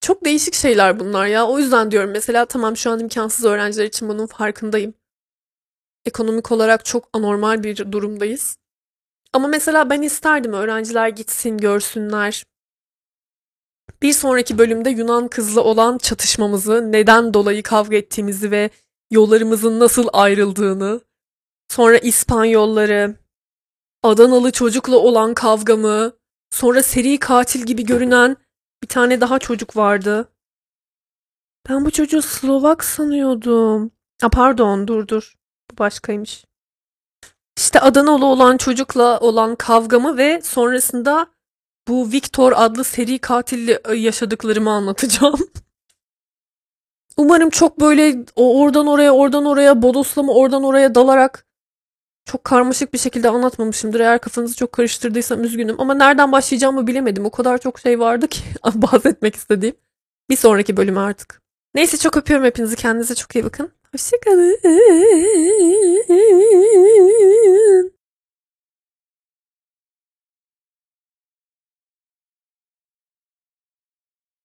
Çok değişik şeyler bunlar ya. O yüzden diyorum mesela tamam şu an imkansız öğrenciler için bunun farkındayım. Ekonomik olarak çok anormal bir durumdayız. Ama mesela ben isterdim öğrenciler gitsin, görsünler. Bir sonraki bölümde Yunan kızla olan çatışmamızı, neden dolayı kavga ettiğimizi ve yollarımızın nasıl ayrıldığını, sonra İspanyolları, Adanalı çocukla olan kavgamı, sonra seri katil gibi görünen bir tane daha çocuk vardı. Ben bu çocuğu Slovak sanıyordum. A pardon dur dur. Bu başkaymış. İşte Adanalı olan çocukla olan kavgamı ve sonrasında bu Victor adlı seri katille yaşadıklarımı anlatacağım. Umarım çok böyle oradan oraya oradan oraya bodoslama oradan oraya dalarak çok karmaşık bir şekilde anlatmamışımdır. Eğer kafanızı çok karıştırdıysam üzgünüm. Ama nereden başlayacağımı bilemedim. O kadar çok şey vardı ki bahsetmek istediğim. Bir sonraki bölüme artık. Neyse çok öpüyorum hepinizi. Kendinize çok iyi bakın. Hoşçakalın.